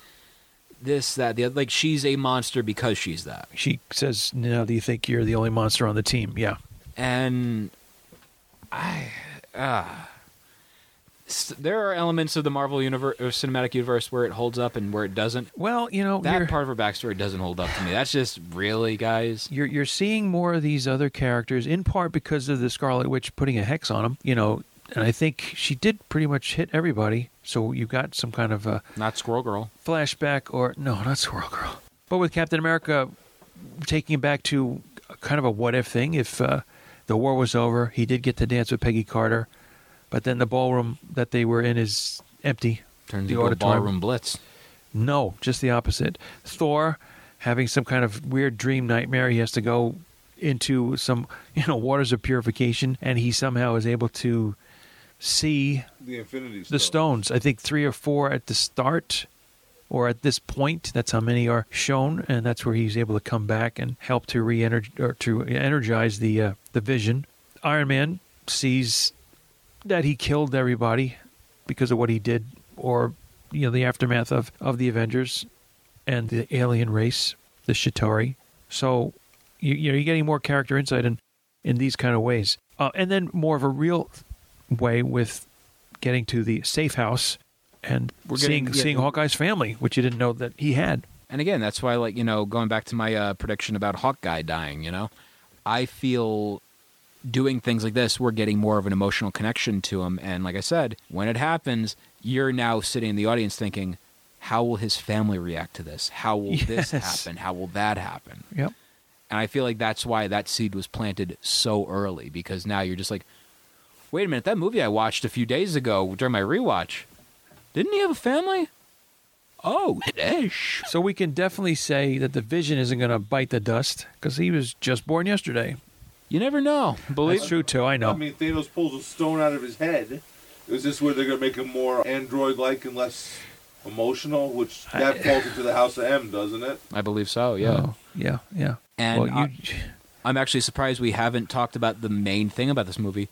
This, that, the other. Like she's a monster because she's that. She says, "Now, do you think you're the only monster on the team?" Yeah. and I ah. There are elements of the Marvel universe cinematic universe where it holds up and where it doesn't. Well, you know, That part of her backstory doesn't hold up to me. That's just really, guys. you're you're seeing more of these other characters in part because of the Scarlet Witch putting a hex on them. You know, and I think she did pretty much hit everybody. So you've got some kind of a Not Squirrel Girl. flashback, or no, not Squirrel Girl, but with Captain America taking it back to kind of a what if thing. If uh, the war was over, he did get to dance with Peggy Carter, but then the ballroom that they were in is empty. Turns The into a ballroom blitz. No, just the opposite. Thor having some kind of weird dream nightmare. He has to go into some, you know, waters of purification, and he somehow is able to see the Infinity the stones. I think three or four at the start, or at this point. That's how many are shown, and that's where he's able to come back and help to re or to energize the uh, the vision. Iron Man sees that he killed everybody because of what he did, or you know, the aftermath of of the Avengers and the alien race, the Chitauri. So you, you know, you're getting more character insight, and in these kind of ways. Uh, and then more of a real way with getting to the safe house and We're seeing getting- yeah, seeing Hawkeye's family, which you didn't know that he had. And again, that's why, like you know, going back to my uh, prediction about Hawkeye dying, you know, I feel doing things like this, we're getting more of an emotional connection to him. And like I said, when it happens, you're now sitting in the audience thinking, how will his family react to this? How will this happen? How will that happen? Yep. And I feel like that's why that seed was planted so early because now you're just like, wait a minute, that movie I watched a few days ago during my rewatch, didn't he have a family? Oh, ish. So we can definitely say that the Vision isn't going to bite the dust because he was just born yesterday. You never know. Believe That's true too. I know. I mean, Thanos pulls a stone out of his head. Is this where they're going to make him more android-like and less emotional? Which that I- falls into the House of M, doesn't it? I believe so. Yeah. Oh, yeah, yeah. And well, you, I- I'm actually surprised we haven't talked about the main thing about this movie,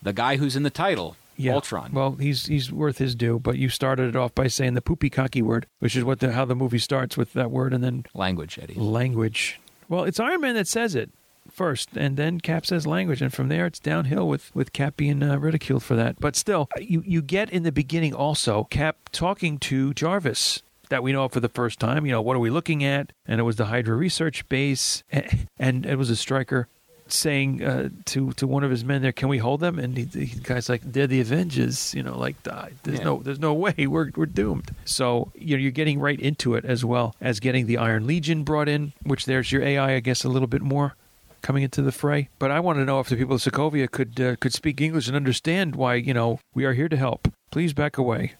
the guy who's in the title, yeah. Ultron. Well, he's he's worth his due. But you started it off by saying the poopy cocky word, which is what the how the movie starts with that word, and then Language, Eddie. language. Well, it's Iron Man that says it first, and then Cap says language, and from there it's downhill with with Cap being uh, ridiculed for that. But still, you you get in the beginning also Cap talking to Jarvis. That we know of for the first time. You know, what are we looking at? And it was the Hydra research base, and, and it was a Strucker saying uh, to to one of his men there, "Can we hold them?" And he, the guy's like, "They're the Avengers." You know, like die. There's Yeah. no there's no way we're we're doomed. So you know, you're getting right into it as well as getting the Iron Legion brought in, which there's your AI, I guess, a little bit more coming into the fray. But I want to know if the people of Sokovia could uh, could speak English and understand why you know we are here to help. Please back away.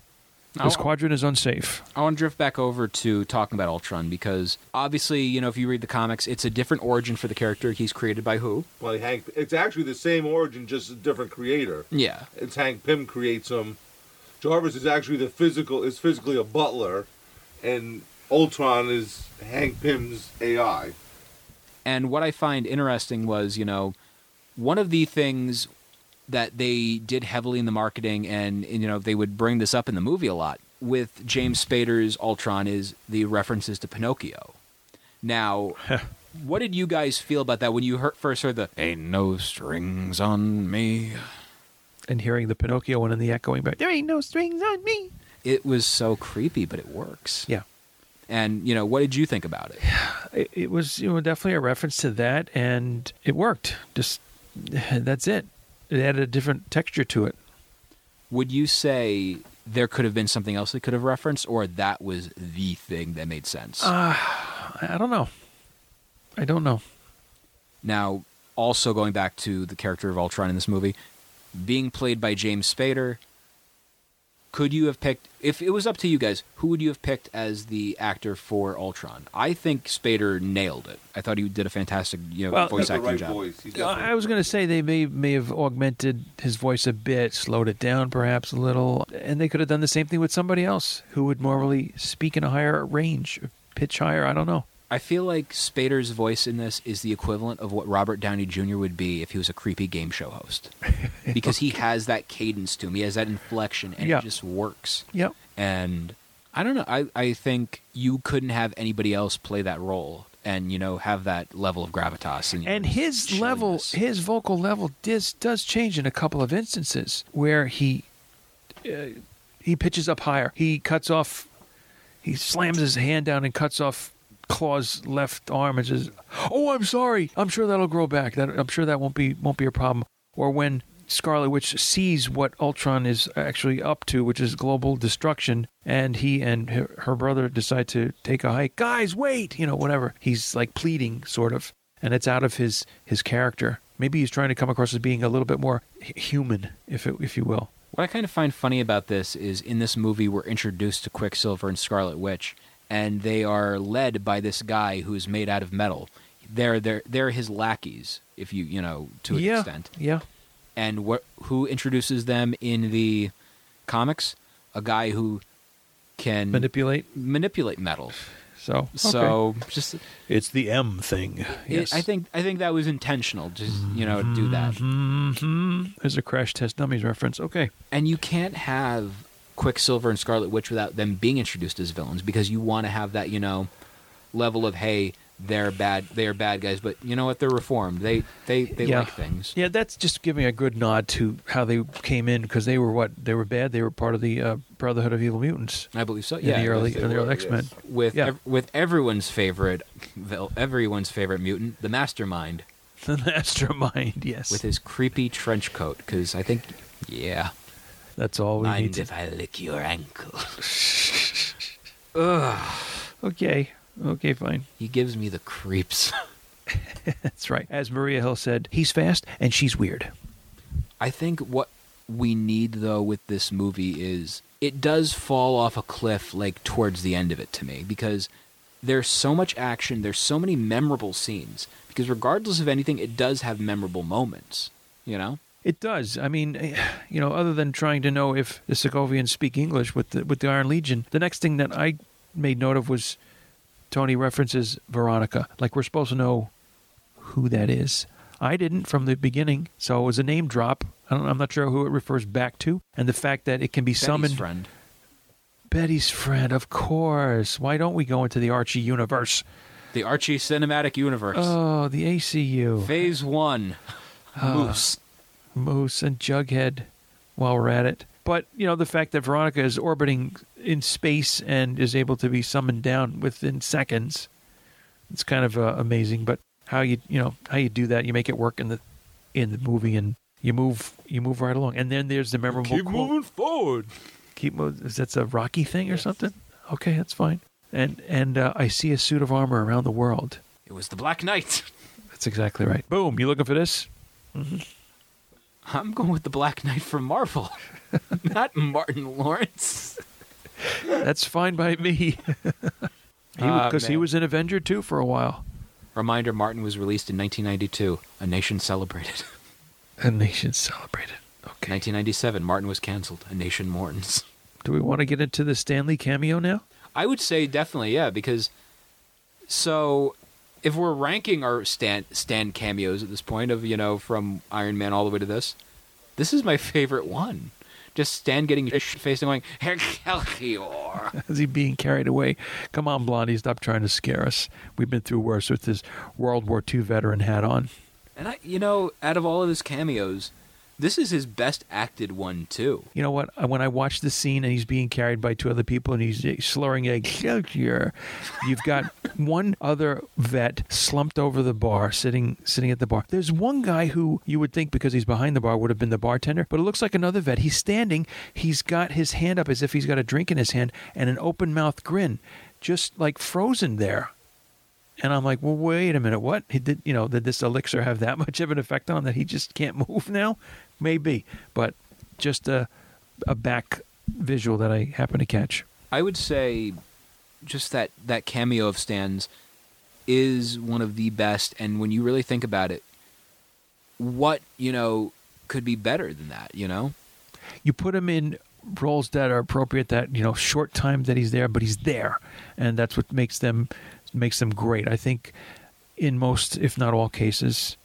The I'll- squadron is unsafe. I want to drift back over to talking about Ultron because obviously, you know, if you read the comics, it's a different origin for the character. He's created by who? Well, Hank. It's actually the same origin, just a different creator. Yeah. It's Hank Pym creates him. Jarvis is actually the physical is physically a butler, and Ultron is Hank Pym's AI. And what I find interesting was, you know, one of the things that they did heavily in the marketing, and you know, they would bring this up in the movie a lot with James Spader's Ultron is the references to Pinocchio. Now, what did you guys feel about that when you heard, first heard the "Ain't no strings on me"? And hearing the Pinocchio one and the echoing back, there ain't no strings on me. It was so creepy, but it works. Yeah. And you know, what did you think about it? it, it was you know definitely a reference to that, and it worked. Just that's it. It added a different texture to it. Would you say there could have been something else they could have referenced, or that was the thing that made sense? Uh, I don't know. I don't know. now, also going back to the character of Ultron in this movie, being played by James Spader, could you have picked if it was up to you guys, who would you have picked as the actor for Ultron? I think Spader nailed it. I thought he did a fantastic, you know, Well, voice He's got the acting right job. voice. Uh, I was going to say they may may have augmented his voice a bit, slowed it down perhaps a little, and they could have done the same thing with somebody else who would normally speak in a higher range, pitch higher. I don't know. I feel like Spader's voice in this is the equivalent of what Robert Downey Jr. would be if he was a creepy game show host. because he has that cadence to him, he has that inflection, and Yeah. it just works. Yep. And I don't know, I, I think you couldn't have anybody else play that role and, you know, have that level of gravitas. And, And his level, his vocal level, does does change in a couple of instances where he uh, he pitches up higher. He cuts off, he slams his hand down and cuts off Klaue's left arm and says, "Oh, I'm sorry. I'm sure that'll grow back. That I'm sure that won't be won't be a problem." Or when Scarlet Witch sees what Ultron is actually up to, which is global destruction, and he and her, her brother decide to take a hike. Guys, wait! You know, whatever. He's like pleading, sort of, and it's out of his his character. Maybe he's trying to come across as being a little bit more human, if it, if you will. What I kind of find funny about this is in this movie, we're introduced to Quicksilver and Scarlet Witch, and they are led by this guy who is made out of metal. They're they're they're his lackeys, if you you know to an yeah, extent. yeah. And what who introduces them in the comics? A guy who can Manipulate. manipulate metal. So, okay. So just it's the M thing. it, I think I think that was intentional. Just you know do that. hmm There's a Crash Test Dummies reference. Okay. And you can't have Quicksilver and Scarlet Witch without them being introduced as villains because you want to have that, you know, level of hey, they're bad. They are bad guys, but you know what? They're reformed. They they they yeah. like things. Yeah, that's just giving a good nod to how they came in because they were what they were bad. They were part of the uh, Brotherhood of Evil Mutants I believe so. in Yeah, the early in the early X Men. yes. with Yeah. ev- with everyone's favorite, everyone's favorite mutant, the Mastermind, The Mastermind, yes, with his creepy trench coat. Because I think, yeah, that's all we need. mind To, if I lick your ankle? Ugh. okay, okay, fine. He gives me the creeps. That's right. As Maria Hill said, he's fast and she's weird. I think what we need though with this movie is it does fall off a cliff like towards the end of it to me because there's so much action, there's so many memorable scenes because regardless of anything it does have memorable moments, you know? It does. I mean, eh, you know, other than trying to know if the Sokovians speak English with the with the Iron Legion, the next thing that I made note of was Tony references Veronica. Like we're supposed to know who that is. I didn't from the beginning, so it was a name drop. I don't, I'm not sure who it refers back to, and the fact that it can be Betty's summoned. friend. Betty's friend, of course. Why don't we go into the Archie universe? The Archie Cinematic Universe. Oh, the ACU. Phase 1. Moose. Moose and Jughead while we're at it. But, you know, the fact that Veronica is orbiting in space and is able to be summoned down within seconds, it's kind of uh, amazing. But how you, you know, how you do that, you make it work in the in the movie and you move you move right along. And then there's the memorable Keep quote. Moving forward. Keep moving. Is that a Rocky thing or something? Okay, that's fine. And and uh, I see a suit of armor around the world. It was the Black Knight. That's exactly right. Boom. You looking for this? I'm going with the Black Knight from Marvel. Not Martin Lawrence. That's fine by me. Because ah, he, man. was an Avenger too for a while. Reminder Martin was released in 1992. A nation celebrated. A nation celebrated. Okay. 1997, Martin was canceled. A nation mourns. Do we want to get into the Stan Lee cameo now? I would say definitely, yeah, because so if we're ranking our stand stand cameos at this point of you know from Iron Man all the way to this, this is my favorite one. Just Stan getting faced and going Excelsior. Is he being carried away? Come on, Blondie, stop trying to scare us. We've been through worse with his World War II veteran hat on. and I, you know, out of all of his cameos, this is his best acted one too. You know what? When I watch the scene and he's being carried by two other people and he's slurring Excelsior, you've got one other vet slumped over the bar, sitting sitting at the bar. There's one guy who you would think because he's behind the bar would have been the bartender, but it looks like another vet. He's standing. He's got his hand up as if he's got a drink in his hand and an open mouth grin, just like frozen there. And I'm like, well, wait a minute. What? He did, you know, did this elixir have that much of an effect on that he just can't move now? Maybe, but just a a back visual that I happen to catch. I would say just that that cameo of Stan's is one of the best and when you really think about it what, you know, could be better than that, you know? You put him in roles that are appropriate. That you know, short time that he's there, but he's there, and that's what makes them makes them great. I think in most, if not all cases,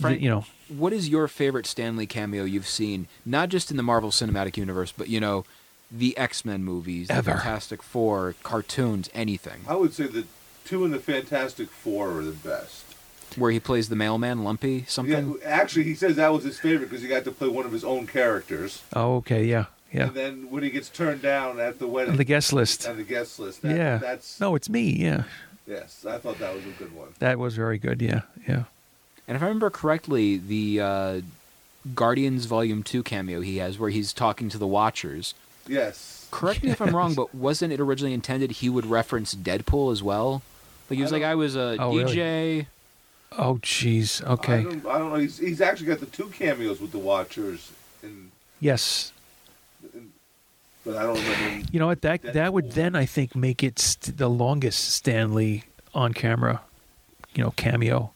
Frank- you know, What is your favorite Stan Lee cameo you've seen not just in the Marvel Cinematic Universe, but you know, the X-Men movies, Ever. the Fantastic 4, cartoons, anything. I would say the two in the Fantastic Four are the best. Where he plays the mailman, Lumpy, something. Yeah, actually, he says that was his favorite because he got to play one of his own characters. oh, okay, yeah, yeah, And then when he gets turned down at the wedding, on the guest list. on the guest list, that, yeah, that's no, it's me. Yeah, yes, I thought that was a good one. that was very good. Yeah, yeah. And if I remember correctly, the uh, Guardians Volume 2 cameo he has where he's talking to the Watchers. Yes, Correct me if I'm wrong, but wasn't it originally intended he would reference Deadpool as well? Like he was I like, I was a Oh, really? DJ. Oh, jeez. I Okay. don't, I don't know. He's, he's actually got the two cameos with the Watchers, in, Yes. but I don't remember. You know what? That that would then I think make it st- the longest Stan Lee on camera, you know, cameo.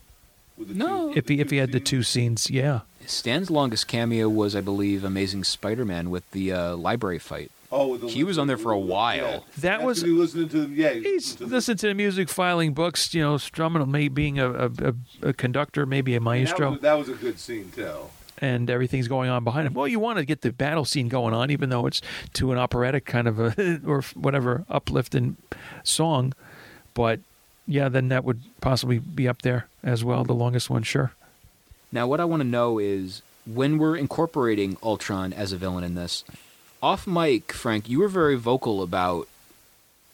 With the No. two, If he if he had the two scenes, yeah. Stan's longest cameo was, I believe, Amazing Spider-Man with the uh, library fight. Oh, with the, He was on there for a while. Yeah. That was- he listening to them. Yeah, He's listened to the- listening to the music, filing books, you know, strumming, maybe being a, a, a, a conductor, maybe a That maestro, was, that was a good scene too. and everything's going on behind him. Well, you want to get the battle scene going on, even though it's to an operatic kind of a or whatever uplifting song, but Yeah, then that would possibly be up there as well. The longest one, sure. Now, what I want to know is when we're incorporating Ultron as a villain in this, off mic, Frank, you were very vocal about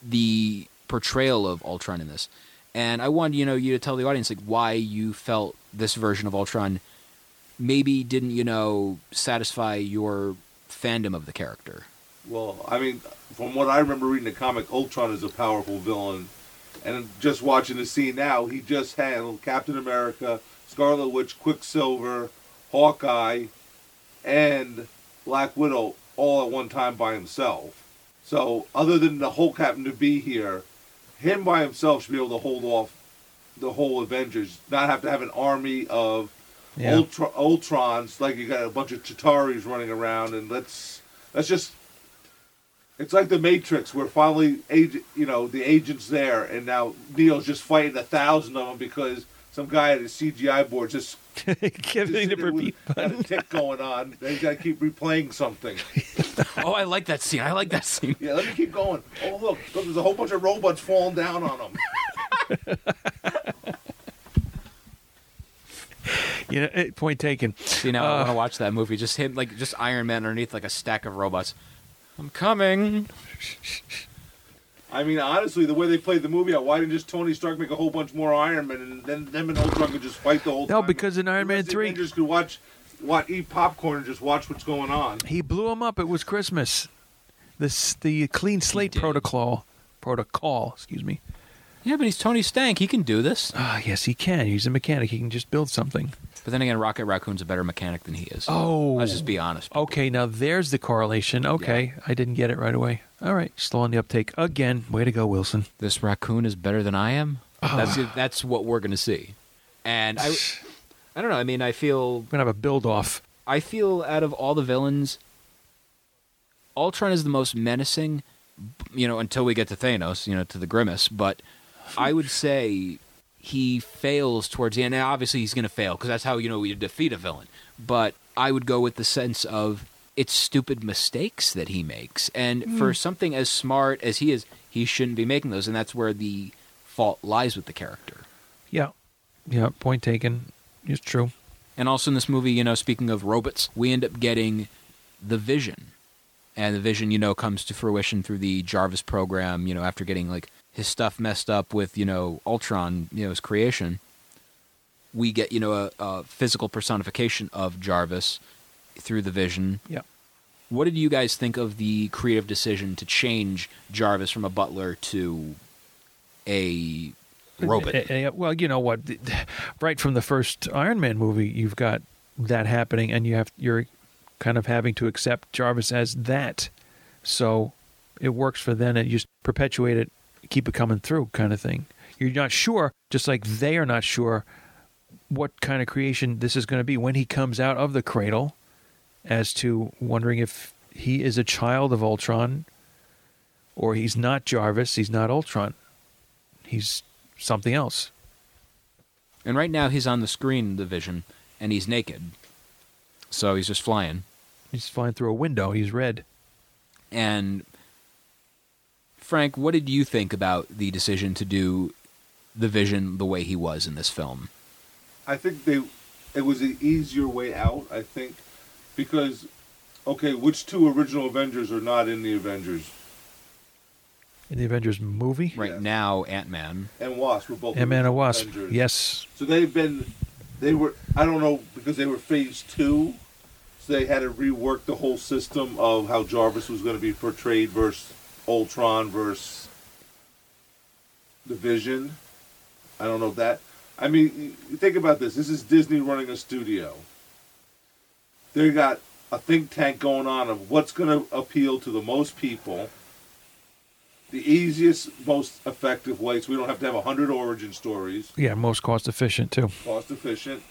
the portrayal of Ultron in this, and I wanted you know you to tell the audience like why you felt this version of Ultron maybe didn't you know satisfy your fandom of the character. Well, I mean, from what I remember reading the comic, Ultron is a powerful villain, and just watching the scene now, he just handled Captain America, Scarlet Witch, Quicksilver, Hawkeye, and Black Widow all at one time by himself. So, other than the Hulk happened to be here, him by himself should be able to hold off the whole Avengers, not have to have an army of Yeah. Ultra, Ultrons, like you got a bunch of Chitauris running around, and let's let's just. It's like the Matrix, where finally, agent, you know, the agent's there, and now Neo's just fighting a thousand of them because some guy at his CGI board just, just Giving the sitting there repeat got button. a tick going on. They got to keep replaying something. oh, I like that scene. I like that scene. Yeah, let me keep going. Oh look, look, there's a whole bunch of robots falling down on them. You know, eh, point taken. See now, I want to watch that movie. Just him, like just Iron Man underneath like a stack of robots. I'm coming. I mean, honestly, the way they played the movie out, why didn't just Tony Stark make a whole bunch more Iron Man, and then them and Ultron could just fight the whole time? No, because in Iron Man rest of the 3 Avengers could watch, watch, eat popcorn and just watch what's going on. He blew him up. It was Christmas. This the clean slate protocol. Protocol, excuse me. Yeah, but he's Tony Stank. He can do this. Ah, yes, he can. He's a mechanic. He can just build something. But then again, Rocket Raccoon's a better mechanic than he is. Oh. let's just be honest. Okay, now there's the correlation. Okay, I didn't get it right away. All right, slow on the uptake again. Way to go, Wilson. This raccoon is better than I am. That's that's what we're gonna see. And I, I don't know. I mean, I feel We're gonna have a build off. I feel out of all the villains, Ultron is the most menacing. You know, until we get to Thanos, you know, to the Grimace. But I would say he fails towards the end. Now, obviously, he's going to fail because that's how you know you defeat a villain. But I would go with the sense of it's stupid mistakes that he makes, and hmm. for something as smart as he is, he shouldn't be making those, and that's where the fault lies with the character. Yeah, yeah. Point taken. It's true. And also in this movie, you know, speaking of robots, we end up getting the Vision. And the Vision, you know, comes to fruition through the Jarvis program, you know, after getting like his stuff messed up with, you know, Ultron, you know, his creation. We get, you know, a, a physical personification of Jarvis through the Vision. Yeah. What did you guys think of the creative decision to change Jarvis from a butler to a robot? Well, you know what? Right from the first Iron Man movie, you've got that happening, and you have you're kind of having to accept Jarvis as that. So it works for then, and you just perpetuate it, keep it coming through, kind of thing. You're not sure, just like they are not sure what kind of creation this is going to be when he comes out of the cradle, as to wondering if he is a child of Ultron, or he's not Jarvis, he's not Ultron, he's something else. And right now he's on the screen, the Vision, and he's naked. So he's just flying. He's flying through a window. He's red. And Frank, what did you think about the decision to do the Vision the way he was in this film? I think they, it was an easier way out. I think, because, okay, which two original Avengers are not in the Avengers? In the Avengers movie, Right Yeah. now, Ant Man. And Wasp were both. Ant Man and Wasp. Avengers. Yes. So they've been, they were. I don't know because they were Phase Two, so they had to rework the whole system of how Jarvis was going to be portrayed versus Ultron versus the Vision. I don't know that. I mean, think about this. This is Disney running a studio. They got a think tank going on of what's going to appeal to the most people. The easiest, most effective way, so we don't have to have a hundred origin stories Yeah, most cost efficient too. cost efficient.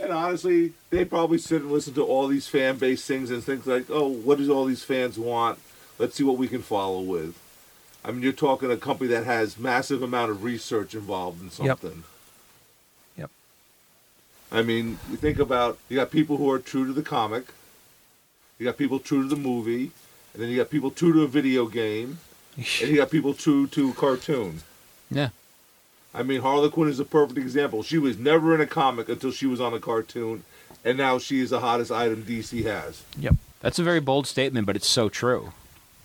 And honestly, they probably sit and listen to all these fan base things and think like, oh, what does all these fans want? Let's see what we can follow with. I mean, you're talking a company that has massive amount of research involved in Yep. something. Yep. I mean, you think about you got people who are true to the comic, you got people true to the movie, and then you got people true to a video game, and you got people true to a cartoon. Yeah. I mean, Harley Quinn is a perfect example. She was never in a comic until she was on a cartoon, and now she is the hottest item DC has. Yep. That's a very bold statement, but it's so true.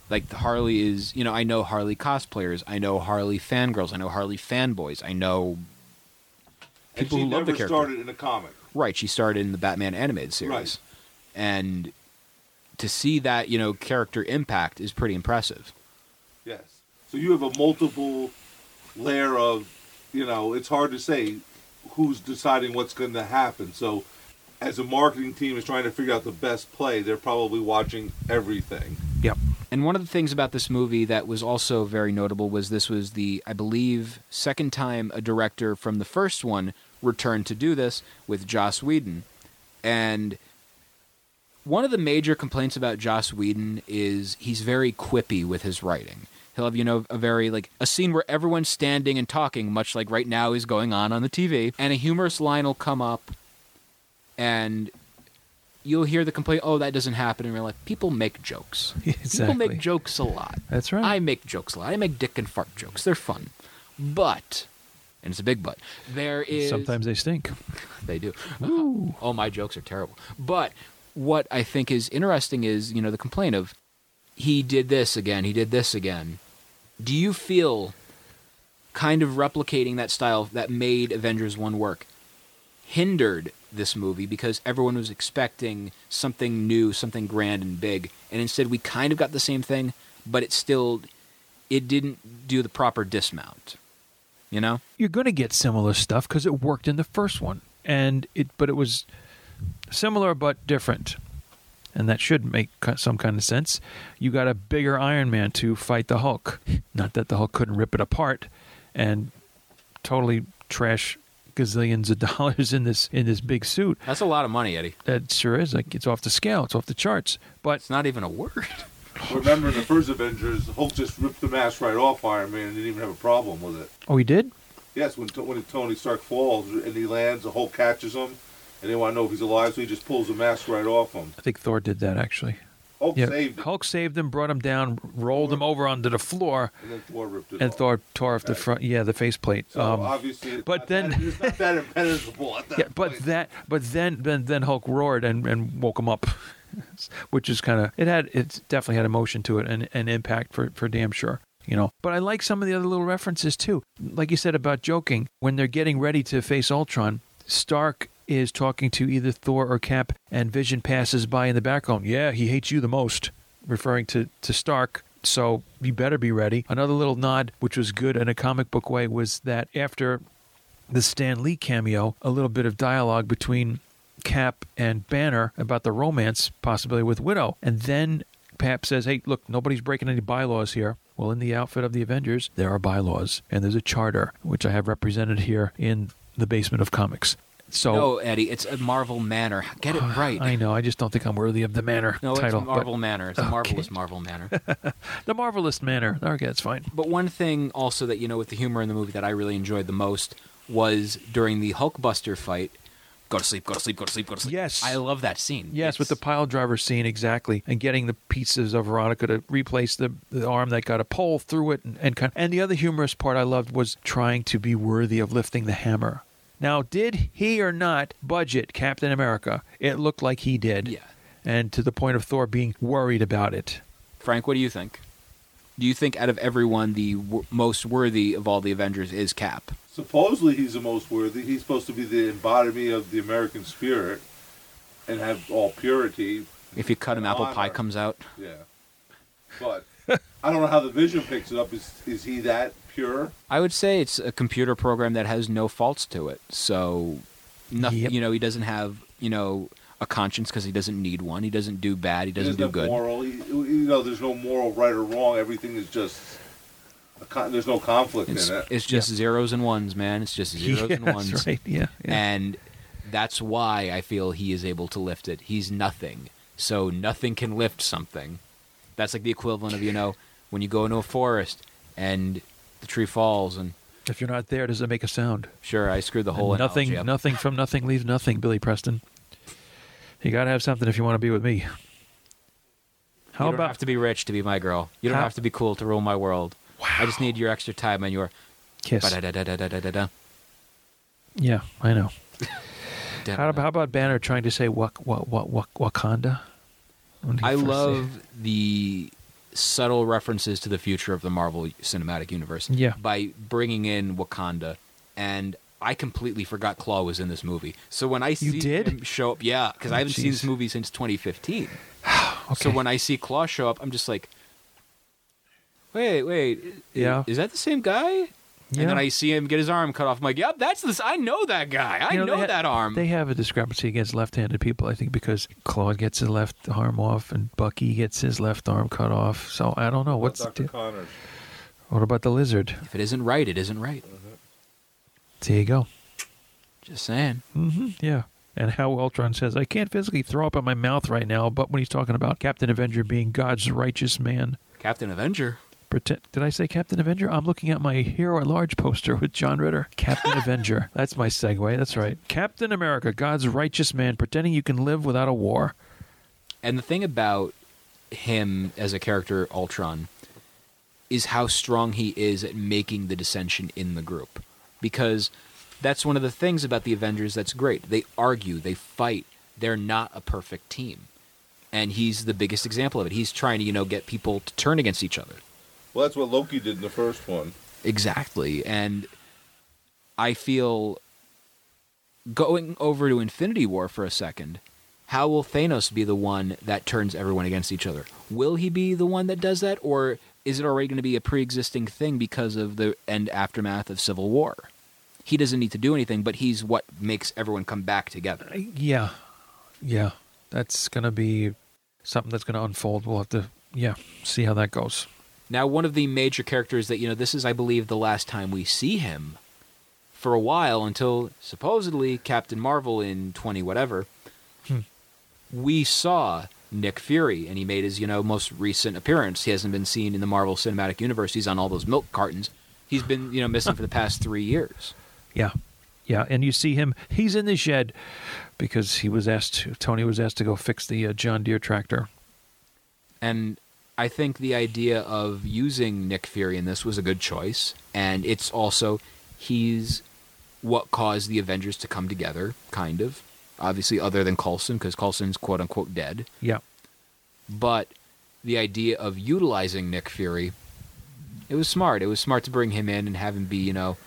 Like Harley is, you know, I know Harley cosplayers, I know Harley fangirls, I know Harley fanboys, I know people and she who love the character. started in a comic. Right, she started in the Batman animated series. Right. And to see that, you know, character impact is pretty impressive. Yes. So you have a multiple layer of, you know, it's hard to say who's deciding what's going to happen. So as a marketing team is trying to figure out the best play, they're probably watching everything. Yep. And one of the things about this movie that was also very notable was this was the, I believe, second time a director from the first one returned to do this with Joss Whedon. And one of the major complaints about Joss Whedon is he's very quippy with his writing. He'll have, you know, a very, like, a scene where everyone's standing and talking, much like right now is going on on the TV, and a humorous line will come up, and you'll hear the complaint, oh, that doesn't happen in real life. People make jokes. People make jokes a lot. That's right. I make jokes a lot. I make dick and fart jokes. They're fun. But, and it's a big but, there is. Sometimes they stink. They do. Oh, my jokes are terrible. But what I think is interesting is, you know, the complaint of he did this again, he did this again. Do you feel kind of replicating that style that made Avengers 1 work hindered this movie because everyone was expecting something new, something grand and big, and instead we kind of got the same thing, but it still it didn't do the proper dismount. You know? You're going to get similar stuff because it worked in the first one, and it but it was similar but different, and that should make some kind of sense. You got a bigger Iron Man to fight the Hulk. Not that the Hulk couldn't rip it apart, and totally trash gazillions of dollars in this in this big suit. That's a lot of money, Eddie. That sure is like it's off the scale. It's off the charts. But It's not even a word. Remember in the first Avengers, Hulk just ripped the mask right off Iron Man and didn't even have a problem with it. oh, he did. Yes, when, when Tony Stark falls and he lands, the Hulk catches him, and they want to know if he's alive, so he just pulls the mask right off him. I think Thor did that actually. Hulk Yeah, saved him, Hulk saved him, brought him down, rolled him over onto the floor, and then Thor ripped it and off. Thor tore off the front. Yeah, the faceplate. So Um, obviously, it's but then- that, it's not that impenetrable at that yeah, but point. that, but then, then, then Hulk roared and, and woke him up, which is kind of it had it definitely had emotion to it and an impact for for damn sure. You know, but I like some of the other little references too. Like you said about joking, when they're getting ready to face Ultron, Stark is talking to either Thor or Cap, and Vision passes by in the background. Yeah, he hates you the most, referring to to Stark. So you better be ready. Another little nod, which was good in a comic book way, was that after the Stan Lee cameo, a little bit of dialogue between Cap and Banner about the romance possibility with Widow. And then Cap says, Hey, look, nobody's breaking any bylaws here. Well, in the outfit of the Avengers, there are bylaws, and there's a charter, which I have represented here in the basement of comics. So No, Eddie, it's a Marvel Manor. Get it oh, right. I know, I just don't think I'm worthy of the Manor no, title. it's but- Marvel Manor. It's a Okay. marvelous Marvel Manor. the Marvelous Manor. Okay, that's fine. But one thing also that you know with the humor in the movie that I really enjoyed the most was during the Hulkbuster fight. Go to sleep. Go to sleep. Go to sleep. Go to sleep. Yes. I love that scene. Yes, with the pile driver scene exactly, and getting the pieces of Veronica to replace the, the arm that got a pole through it, and and, kind and the other humorous part I loved was trying to be worthy of lifting the hammer. Now, did he or not budget Captain America? It looked like he did. Yeah. and to the point of Thor being worried about it. Frank, what do you think? Do you think out of everyone the w- most worthy of all the Avengers is Cap? Supposedly he's the most worthy. He's supposed to be the embodiment of the American spirit and have all purity. If you cut him, apple pie comes out. Yeah. But I don't know how the vision picks it up. Is is he that pure? I would say it's a computer program that has no faults to it. So, nothing. Yep. You know, he doesn't have you know a conscience because he doesn't need one. He doesn't do bad. He doesn't There's do good. Moral. He, you know, there's no moral right or wrong. Everything is just. A con- there's no conflict It's, in it. it's just zeros and ones, man. It's just zeros yeah, and ones. that's right. Yeah, yeah. And that's why I feel he is able to lift it. He's nothing. So nothing can lift something. That's like the equivalent of, you know, when you go into a forest and the tree falls and if you're not there, does it make a sound? sure I screwed the whole And nothing, up. nothing from nothing leaves nothing. Billy Preston. You got to have something if you want to be with me. How you don't about have to be rich to be my girl. You don't How- have to be cool to rule my world. I just need your extra time and your Kiss. Yeah, I know. How, how about Banner trying to say what what what what Wakanda? I love the subtle references to the future of the Marvel Cinematic Universe. Yeah. By bringing in Wakanda, and I completely forgot Klaue was in this movie. So when I see did? him show up, yeah, because Oh, I haven't seen this movie since 2015. So when I see Klaue show up, I'm just like, wait, wait, Yeah. is that the same guy? Yeah. And then I see him get his arm cut off. I'm like, yep, that's this. I know that guy. I You know, they ha- that arm. They have a discrepancy against left-handed people, I think, because Klaue gets his left arm off and Bucky gets his left arm cut off. So I don't know what's the Dr. deal? Connors. What about the lizard? if it isn't right, it isn't right. There you go. Just saying. hmm Yeah. And how Ultron says, I can't physically throw up in my mouth right now, but when he's talking about Captain Avenger being God's righteous man, Captain Avenger. Pretend, did I say Captain Avenger? I'm looking at my Hero at Large poster with John Ritter. Captain Avenger. That's my segue. That's right. Captain America, God's righteous man, pretending you can live without a war. And the thing about him as a character, Ultron, is how strong he is at making the dissension in the group. Because that's one of the things about the Avengers that's great. They argue, they fight, they're not a perfect team. And he's the biggest example of it. He's trying to, you know, get people to turn against each other. Well, that's what Loki did in the first one. Exactly. And I feel going over to Infinity War for a second, how will Thanos be the one that turns everyone against each other? Will he be the one that does that or is it already going to be a pre-existing thing because of the end aftermath of Civil War? He doesn't need to do anything, but he's what makes everyone come back together. Yeah. Yeah. That's going to be something that's going to unfold. We'll have to, yeah, see how that goes. Now, one of the major characters that, you know, this is, I believe, the last time we see him for a while until supposedly Captain Marvel in 20 whatever. Hmm. We saw Nick Fury, and he made his, you know, most recent appearance. He hasn't been seen in the Marvel Cinematic Universe. He's on all those milk cartons. He's been, you know, missing for the past three years. Yeah. Yeah. And you see him, he's in the shed because he was asked, Tony was asked to go fix the uh, John Deere tractor. And I think the idea of using Nick Fury in this was a good choice. And it's also, he's what caused the Avengers to come together, kind of. Obviously, other than Coulson, because Coulson's quote unquote dead. Yeah. But the idea of utilizing Nick Fury, it was smart. It was smart to bring him in and have him be, you know,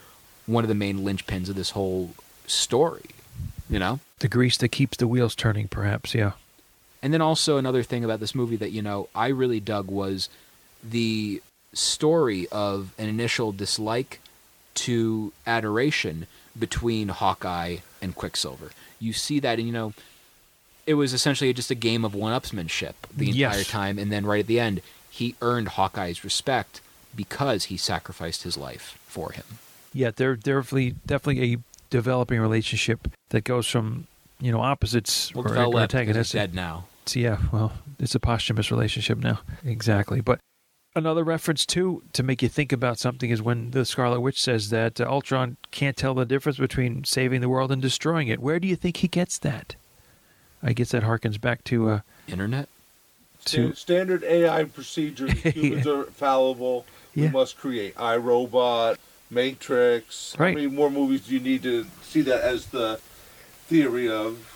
one of the main linchpins of this whole story. You know? The grease that keeps the wheels turning, perhaps. Yeah. And then also another thing about this movie that you know I really dug was the story of an initial dislike to adoration between Hawkeye and Quicksilver. You see that, and you know, it was essentially just a game of one-upsmanship the Yes. entire time, and then right at the end, he earned Hawkeye's respect because he sacrificed his life for him. Yeah. They're definitely, definitely a developing relationship that goes from, you know, opposites Well, or, or left 'cause he's antagonists. dead now. So, yeah, well, it's a posthumous relationship now. Exactly. But another reference, too, to make you think about something is when the Scarlet Witch says that uh, Ultron can't tell the difference between saving the world and destroying it. Where do you think he gets that? I guess that harkens back to. Uh, Internet. to standard AI procedures. Humans are fallible. We Yeah. must create iRobot, Matrix. Right. How many more movies do you need to see that as the theory of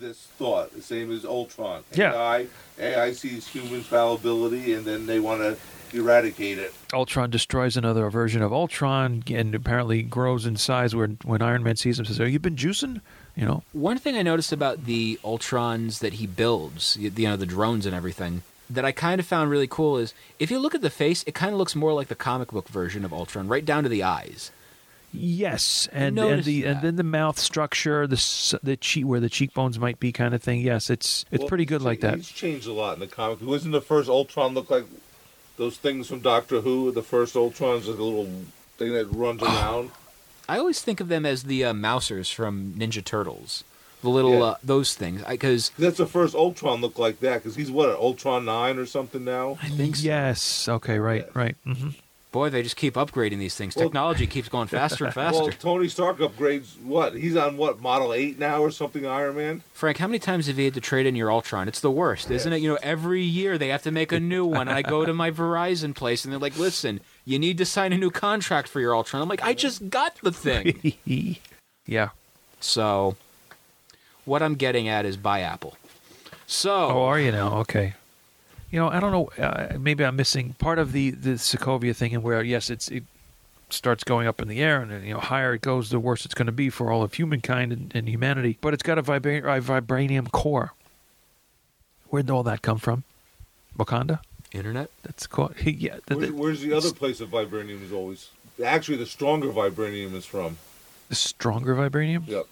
this thought? The same as Ultron. Yeah. AI, AI sees human fallibility and then they want to eradicate it. Ultron destroys another version of Ultron and apparently grows in size where when Iron Man sees him says, Are you been juicing? You know, One thing I noticed about the Ultrons that he builds, y- you know, the drones and everything, that I kind of found really cool is if you look at the face, it kind of looks more like the comic book version of Ultron, right down to the eyes. Yes, and and noticed the and then the mouth structure, the the cheek where the cheekbones might be, kind of thing. Yes, it's it's Well, pretty he's good like that. He's changed a lot in the comic. Wasn't the first Ultron look like those things from Doctor Who? The first Ultron's like a little thing that runs around. I always think of them as the uh, Mousers from Ninja Turtles, the little Yeah. uh, those things, because That's the first Ultron look like that because he's what an Ultron nine or something now. I think so. Yes. Okay. Right. Yes. Right. hmm boy, they just keep upgrading these things. Well- Technology keeps going faster and faster. Well, Tony Stark upgrades what? He's on what model eight now or something? Iron Man. Frank, how many times have you had to trade in your Ultron? It's the worst, isn't it? You know, every year they have to make a new one, and I go to my Verizon place, and they're like, "Listen, you need to sign a new contract for your Ultron. I'm like, I just got the thing. yeah. so, what I'm getting at is buy Apple. So, Oh, are you now? Okay. You know, I don't know. Uh, maybe I'm missing part of the the Sokovia thing, and where yes, it's it starts going up in the air, and you know, higher it goes, the worse it's going to be for all of humankind and, and humanity. But it's got a, vibra- a vibranium core. Where'd all that come from? Wakanda. internet. That's cool. yeah. The, Where's, the, where's the other place that vibranium is always? Actually, the stronger vibranium is from. the stronger vibranium. Yep.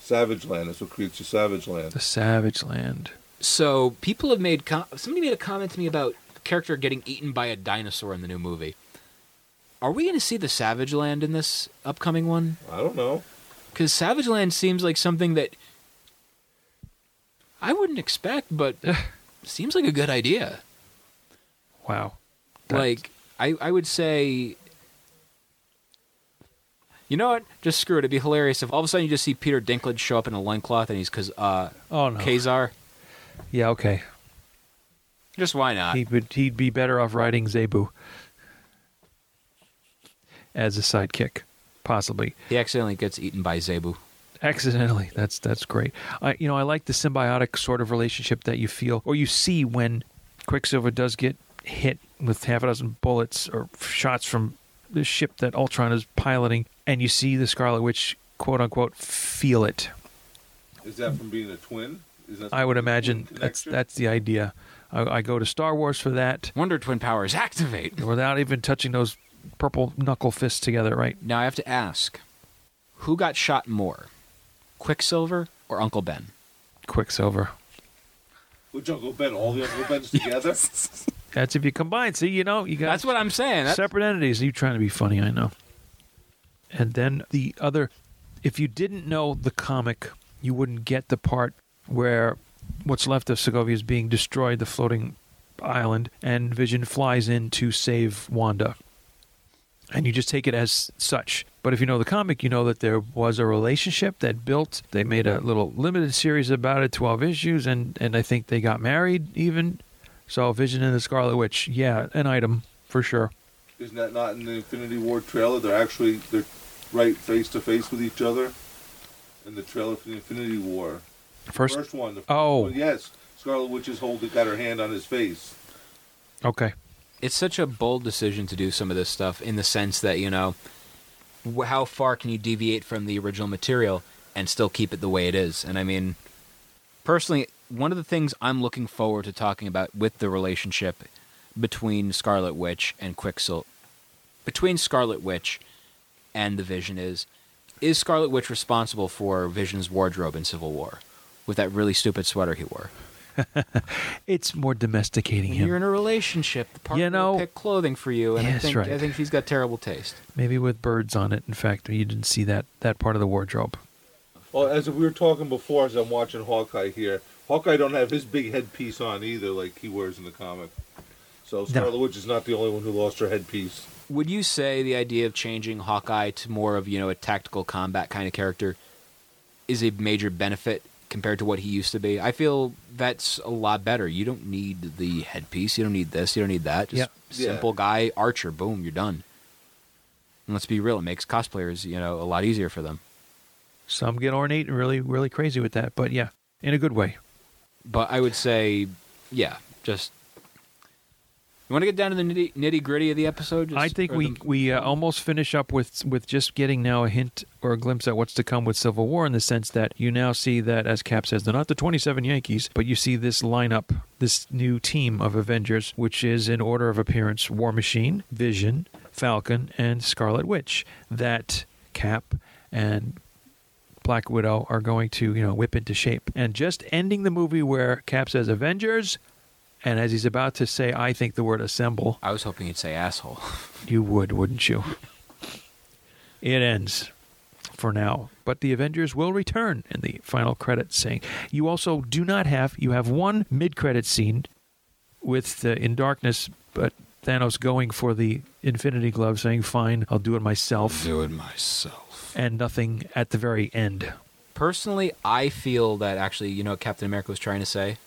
Savage Land. That's what creates the Savage Land. The Savage Land. So, people have made com- somebody made a comment to me about the character getting eaten by a dinosaur in the new movie. Are we going to see the Savage Land in this upcoming one? I don't know. Because Savage Land seems like something that I wouldn't expect, but seems like a good idea. Wow. That- like I, I would say you know what just screw it it'd be hilarious if all of a sudden you just see peter dinklage show up in a loincloth and he's cause uh Oh no. Ka-Zar Yeah. Okay. just why not He would. He'd be better off riding Zabu as a sidekick, possibly. he accidentally gets eaten by Zabu accidentally that's that's great i you know i like the symbiotic sort of relationship that you feel or you see when quicksilver does get hit with half a dozen bullets or shots from the ship that ultron is piloting and you see the scarlet witch quote unquote feel it Is that from being a twin? Is that i would imagine that's that's the idea I, I go to star wars for that wonder twin powers activate without even touching those purple knuckle fists together right now i have to ask who got shot more quicksilver or uncle ben quicksilver Which Uncle Ben? All the Uncle Bens together? that's if you combine see you know you got that's what i'm saying That's- separate entities. You trying to be funny? I know. And then the other, if you didn't know the comic, you wouldn't get the part where what's left of Sokovia is being destroyed, the floating island, and Vision flies in to save Wanda. And you just take it as such. But if you know the comic, you know that there was a relationship that built. They made a little limited series about it, 12 issues, and, and I think they got married even. So Vision and the Scarlet Witch, yeah, an item for sure. Isn't that not in the Infinity War trailer? They're actually they're right face to face with each other in the trailer for the Infinity War. First, First one. The first Oh. one, yes. Scarlet Witch is holding got her hand on his face. okay. it's such a bold decision to do some of this stuff in the sense that you know how far can you deviate from the original material and still keep it the way it is and i mean personally one of the things i'm looking forward to talking about with the relationship between scarlet witch and quicksilver between scarlet witch and the vision is is scarlet witch responsible for vision's wardrobe in civil war with that really stupid sweater he wore It's more domesticating when you're in a relationship, the partner You know- will pick clothing for you, and I think right. I think he's got terrible taste. Maybe with birds on it. In fact, you didn't see that that part of the wardrobe. Well, as we were talking before, as I'm watching Hawkeye here, Hawkeye don't have his big headpiece on either, like he wears in the comic. So Scarlet Witch is not the only one who lost her headpiece. Would you say the idea of changing Hawkeye to more of you know a tactical combat kind of character is a major benefit compared to what he used to be? I feel that's a lot better. You don't need the headpiece. You don't need this. You don't need that. Just Yep. Yeah. simple guy archer. Boom, you're done. And let's be real. It makes cosplayers you know a lot easier for them. Some get ornate and really, really crazy with that. But yeah, in a good way. But I would say, yeah, just. You want to get down to the nitty, nitty gritty of the episode? Just- I think we the- we uh, almost finish up with with just getting now a hint or a glimpse at what's to come with Civil War in the sense that you now see that as Cap says they're not the 27 Yankees, but you see this lineup, this new team of Avengers, which is in order of appearance: War Machine, Vision, Falcon, and Scarlet Witch. That Cap and Black Widow are going to, you know, whip into shape. And just ending the movie where Cap says Avengers, and as he's about to say, I think the word assemble, I was hoping you'd say asshole. you would, wouldn't you? It ends for now, but the Avengers will return in the final credits saying you also do not have you have one mid-credit scene with uh, in darkness but Thanos going for the Infinity Glove saying fine, I'll do it myself Do it myself. and nothing at the very end. Personally, I feel that actually, you know what Captain America was trying to say?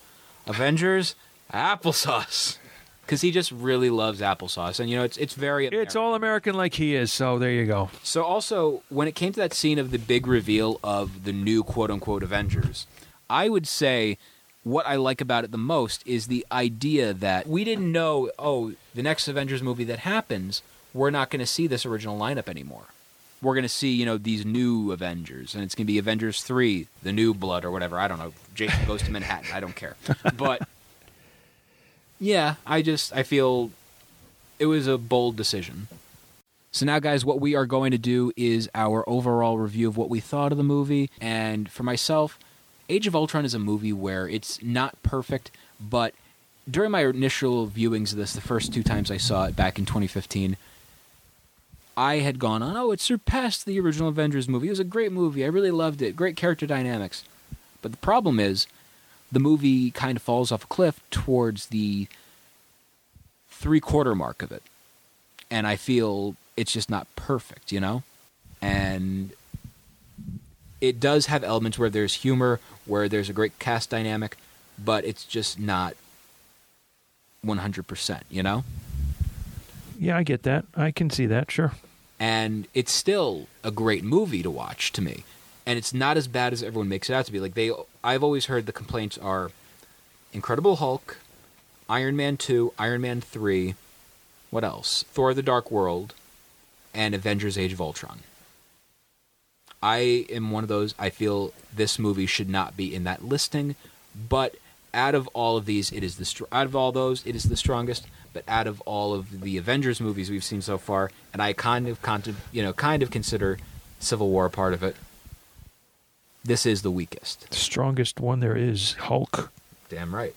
Avengers, applesauce. because he just really loves applesauce, and you know it's it's very. It's all American like he is, so there you go. So also, when it came to that scene of the big reveal of the new quote unquote Avengers, I would say what I like about it the most is the idea that we didn't know, oh, the next Avengers movie that happens, we're not going to see this original lineup anymore. We're going to see, you know, these new Avengers, and it's going to be Avengers 3, the new blood or whatever. I don't know. Jason goes to Manhattan. I don't care. But yeah, I just I feel it was a bold decision. So now, guys, what we are going to do is our overall review of what we thought of the movie. And for myself, Age of Ultron is a movie where it's not perfect, but during my initial viewings of this, the first two times I saw it back in 2015, I had gone on, oh, it surpassed the original Avengers movie. It was a great movie. I really loved it. Great character dynamics. But the problem is, the movie kind of falls off a cliff towards the three quarter mark of it. And I feel it's just not perfect, you know? And it does have elements where there's humor, where there's a great cast dynamic, but it's just not 100%, you know? Yeah, I get that. I can see that. Sure. and it's still a great movie to watch to me and it's not as bad as everyone makes it out to be. Like they i've always heard the complaints are incredible hulk iron man 2 iron man 3 what else? Thor the dark world and avengers age of ultron. I am one of those i feel this movie should not be in that listing but out of all of these it is the out of all those it is the strongest but out of all of the avengers movies we've seen so far and i kind of contem- you know kind of consider civil war part of it this is the weakest The strongest one there is Hulk. damn right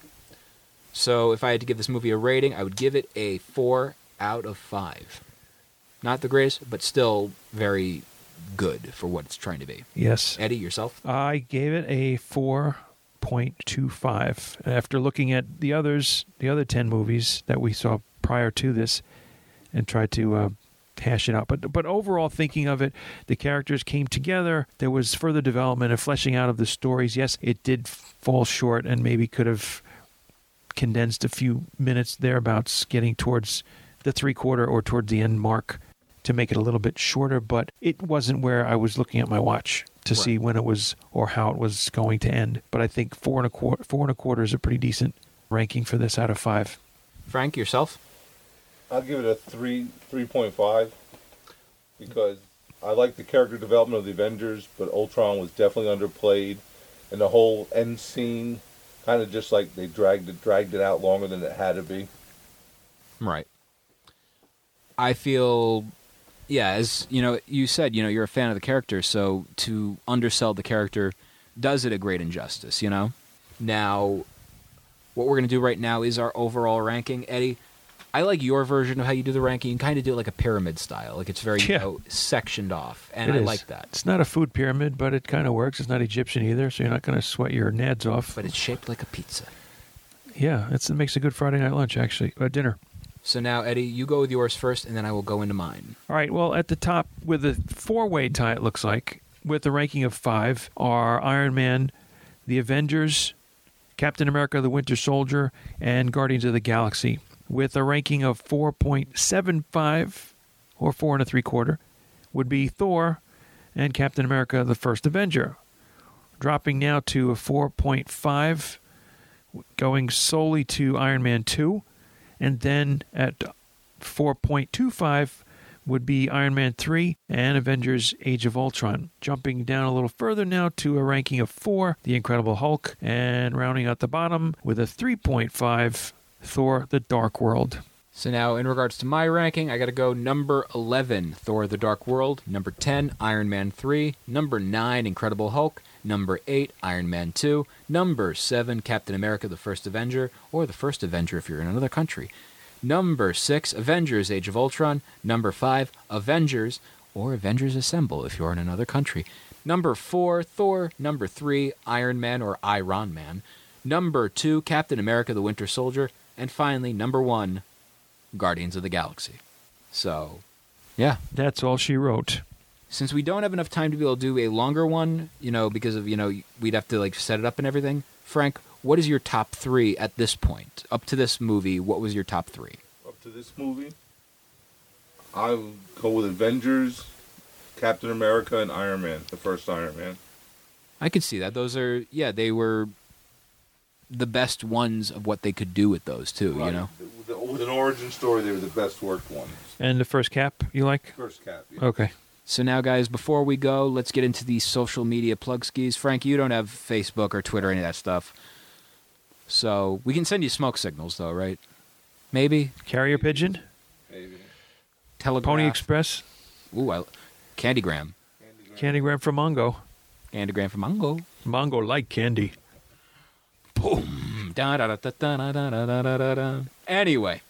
so if i had to give this movie a rating i would give it a 4 out of 5 not the greatest but still very good for what it's trying to be Yes. eddie yourself I gave it a 4.25. After looking at the others, the other 10 movies that we saw prior to this and tried to uh, hash it out. But but overall thinking of it, the characters came together. There was further development and fleshing out of the stories. Yes, it did fall short and maybe could have condensed a few minutes thereabouts getting towards the three quarter or towards the end mark to make it a little bit shorter, but it wasn't where I was looking at my watch to Right. see when it was or how it was going to end. But I think four and a quarter, four and a quarter is a pretty decent ranking for this out of five. frank yourself I'll give it a three three point five because I like the character development of the Avengers, but Ultron was definitely underplayed, and the whole end scene kind of just like they dragged it dragged it out longer than it had to be. Right. I feel, yeah, as you know, you said, you know, you're a fan of the character, so to undersell the character does it a great injustice, you know? Now, what we're going to do right now is our overall ranking. Eddie, I like your version of how you do the ranking. You kind of do it like a pyramid style. Like it's very, you Yeah. know, sectioned off. And It I is. like that. It's not a food pyramid, but it kind of works. It's not Egyptian either, so you're not going to sweat your nads off. But it's shaped like a pizza. yeah, it's, it makes a good Friday night lunch, actually, uh, dinner. So now, Eddie, you go with yours first, and then I will go into mine. All right. Well, at the top with a four-way tie, it looks like, with a ranking of five, are Iron Man, the Avengers, Captain America: The Winter Soldier, and Guardians of the Galaxy, with a ranking of four point seven five, or four and a three quarter, would be Thor, and Captain America: The First Avenger, dropping now to a four point five, going solely to Iron Man two, and then at 4.25 would be Iron Man 3 and Avengers Age of Ultron. Jumping down a little further now to a ranking of 4, The Incredible Hulk, and rounding out the bottom with a 3.5, Thor The Dark World. So now, in regards to my ranking, I got to go number 11, Thor the Dark World. Number 10, Iron Man 3. Number 9, Incredible Hulk. Number 8, Iron Man 2. Number 7, Captain America the First Avenger, or the First Avenger if you're in another country. Number 6, Avengers Age of Ultron. Number 5, Avengers, or Avengers Assemble if you're in another country. Number 4, Thor. Number 3, Iron Man or Iron Man. Number 2, Captain America the Winter Soldier. And finally, number 1, Guardians of the Galaxy. So, yeah. That's all she wrote. Since we don't have enough time to be able to do a longer one, you know, because of, you know, we'd have to like set it up and everything. Frank, what is your top three at this point? Up to this movie, what was your top three? Up to this movie, I'll go with Avengers, Captain America, and Iron Man. The first Iron Man. I could see that. Those are yeah, they were the best ones of what they could do with those too. You know, With, the- with an origin story, they were the best worked ones. And the first cap you like? First Cap. yeah. Okay. So now, guys, before we go, let's get into these social media plug skis. Frank, you don't have Facebook or Twitter, any of that stuff. So we can send you smoke signals, though, right? Maybe Carrier pigeon, Maybe. Telegraph. Pony Express, Ooh, I, Candygram. Candygram from Mongo. Candygram from Mongo. Mongo like candy. Boom. Da, da, da, da, da, da, da, da, da, da, da. Anyway,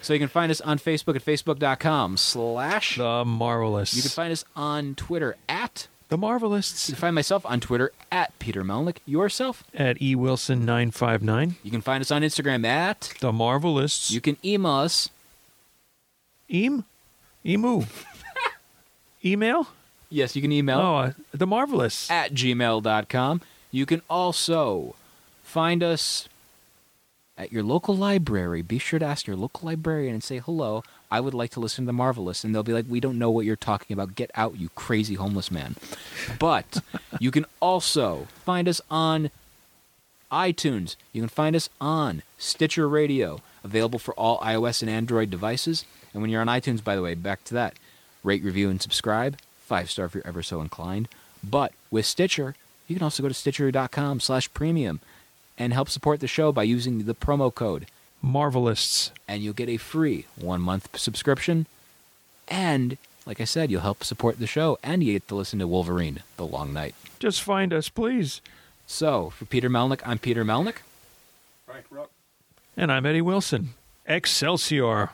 so you can find us on Facebook at facebook.com slash. The Marvelists. You can find us on Twitter at. the Marvelists. You can find myself on Twitter at Peter Melnick. Yourself. at ewilson959. You can find us on Instagram at. The Marvelists. You can email us. Eam? Emu. Email? Yes, you can email Oh, uh, The Marvelists. at gmail.com. You can also find us at your local library. Be sure to ask your local librarian and say, hello, I would like to listen to The Marvelists. And they'll be like, we don't know what you're talking about. Get out, you crazy homeless man. But you can also find us on iTunes. You can find us on Stitcher Radio, available for all iOS and Android devices. And when you're on iTunes, by the way, back to that, rate, review, and subscribe. Five star if you're ever so inclined. But with Stitcher, you can also go to stitcher.com slash premium and help support the show by using the promo code. Marvelists. And you'll get a free one month subscription. And, like I said, you'll help support the show and you get to listen to Wolverine, The Long Night. Just find us, please. So, for Peter Melnick, I'm Peter Melnick. Frank Ruck. And I'm Eddie Wilson. Excelsior.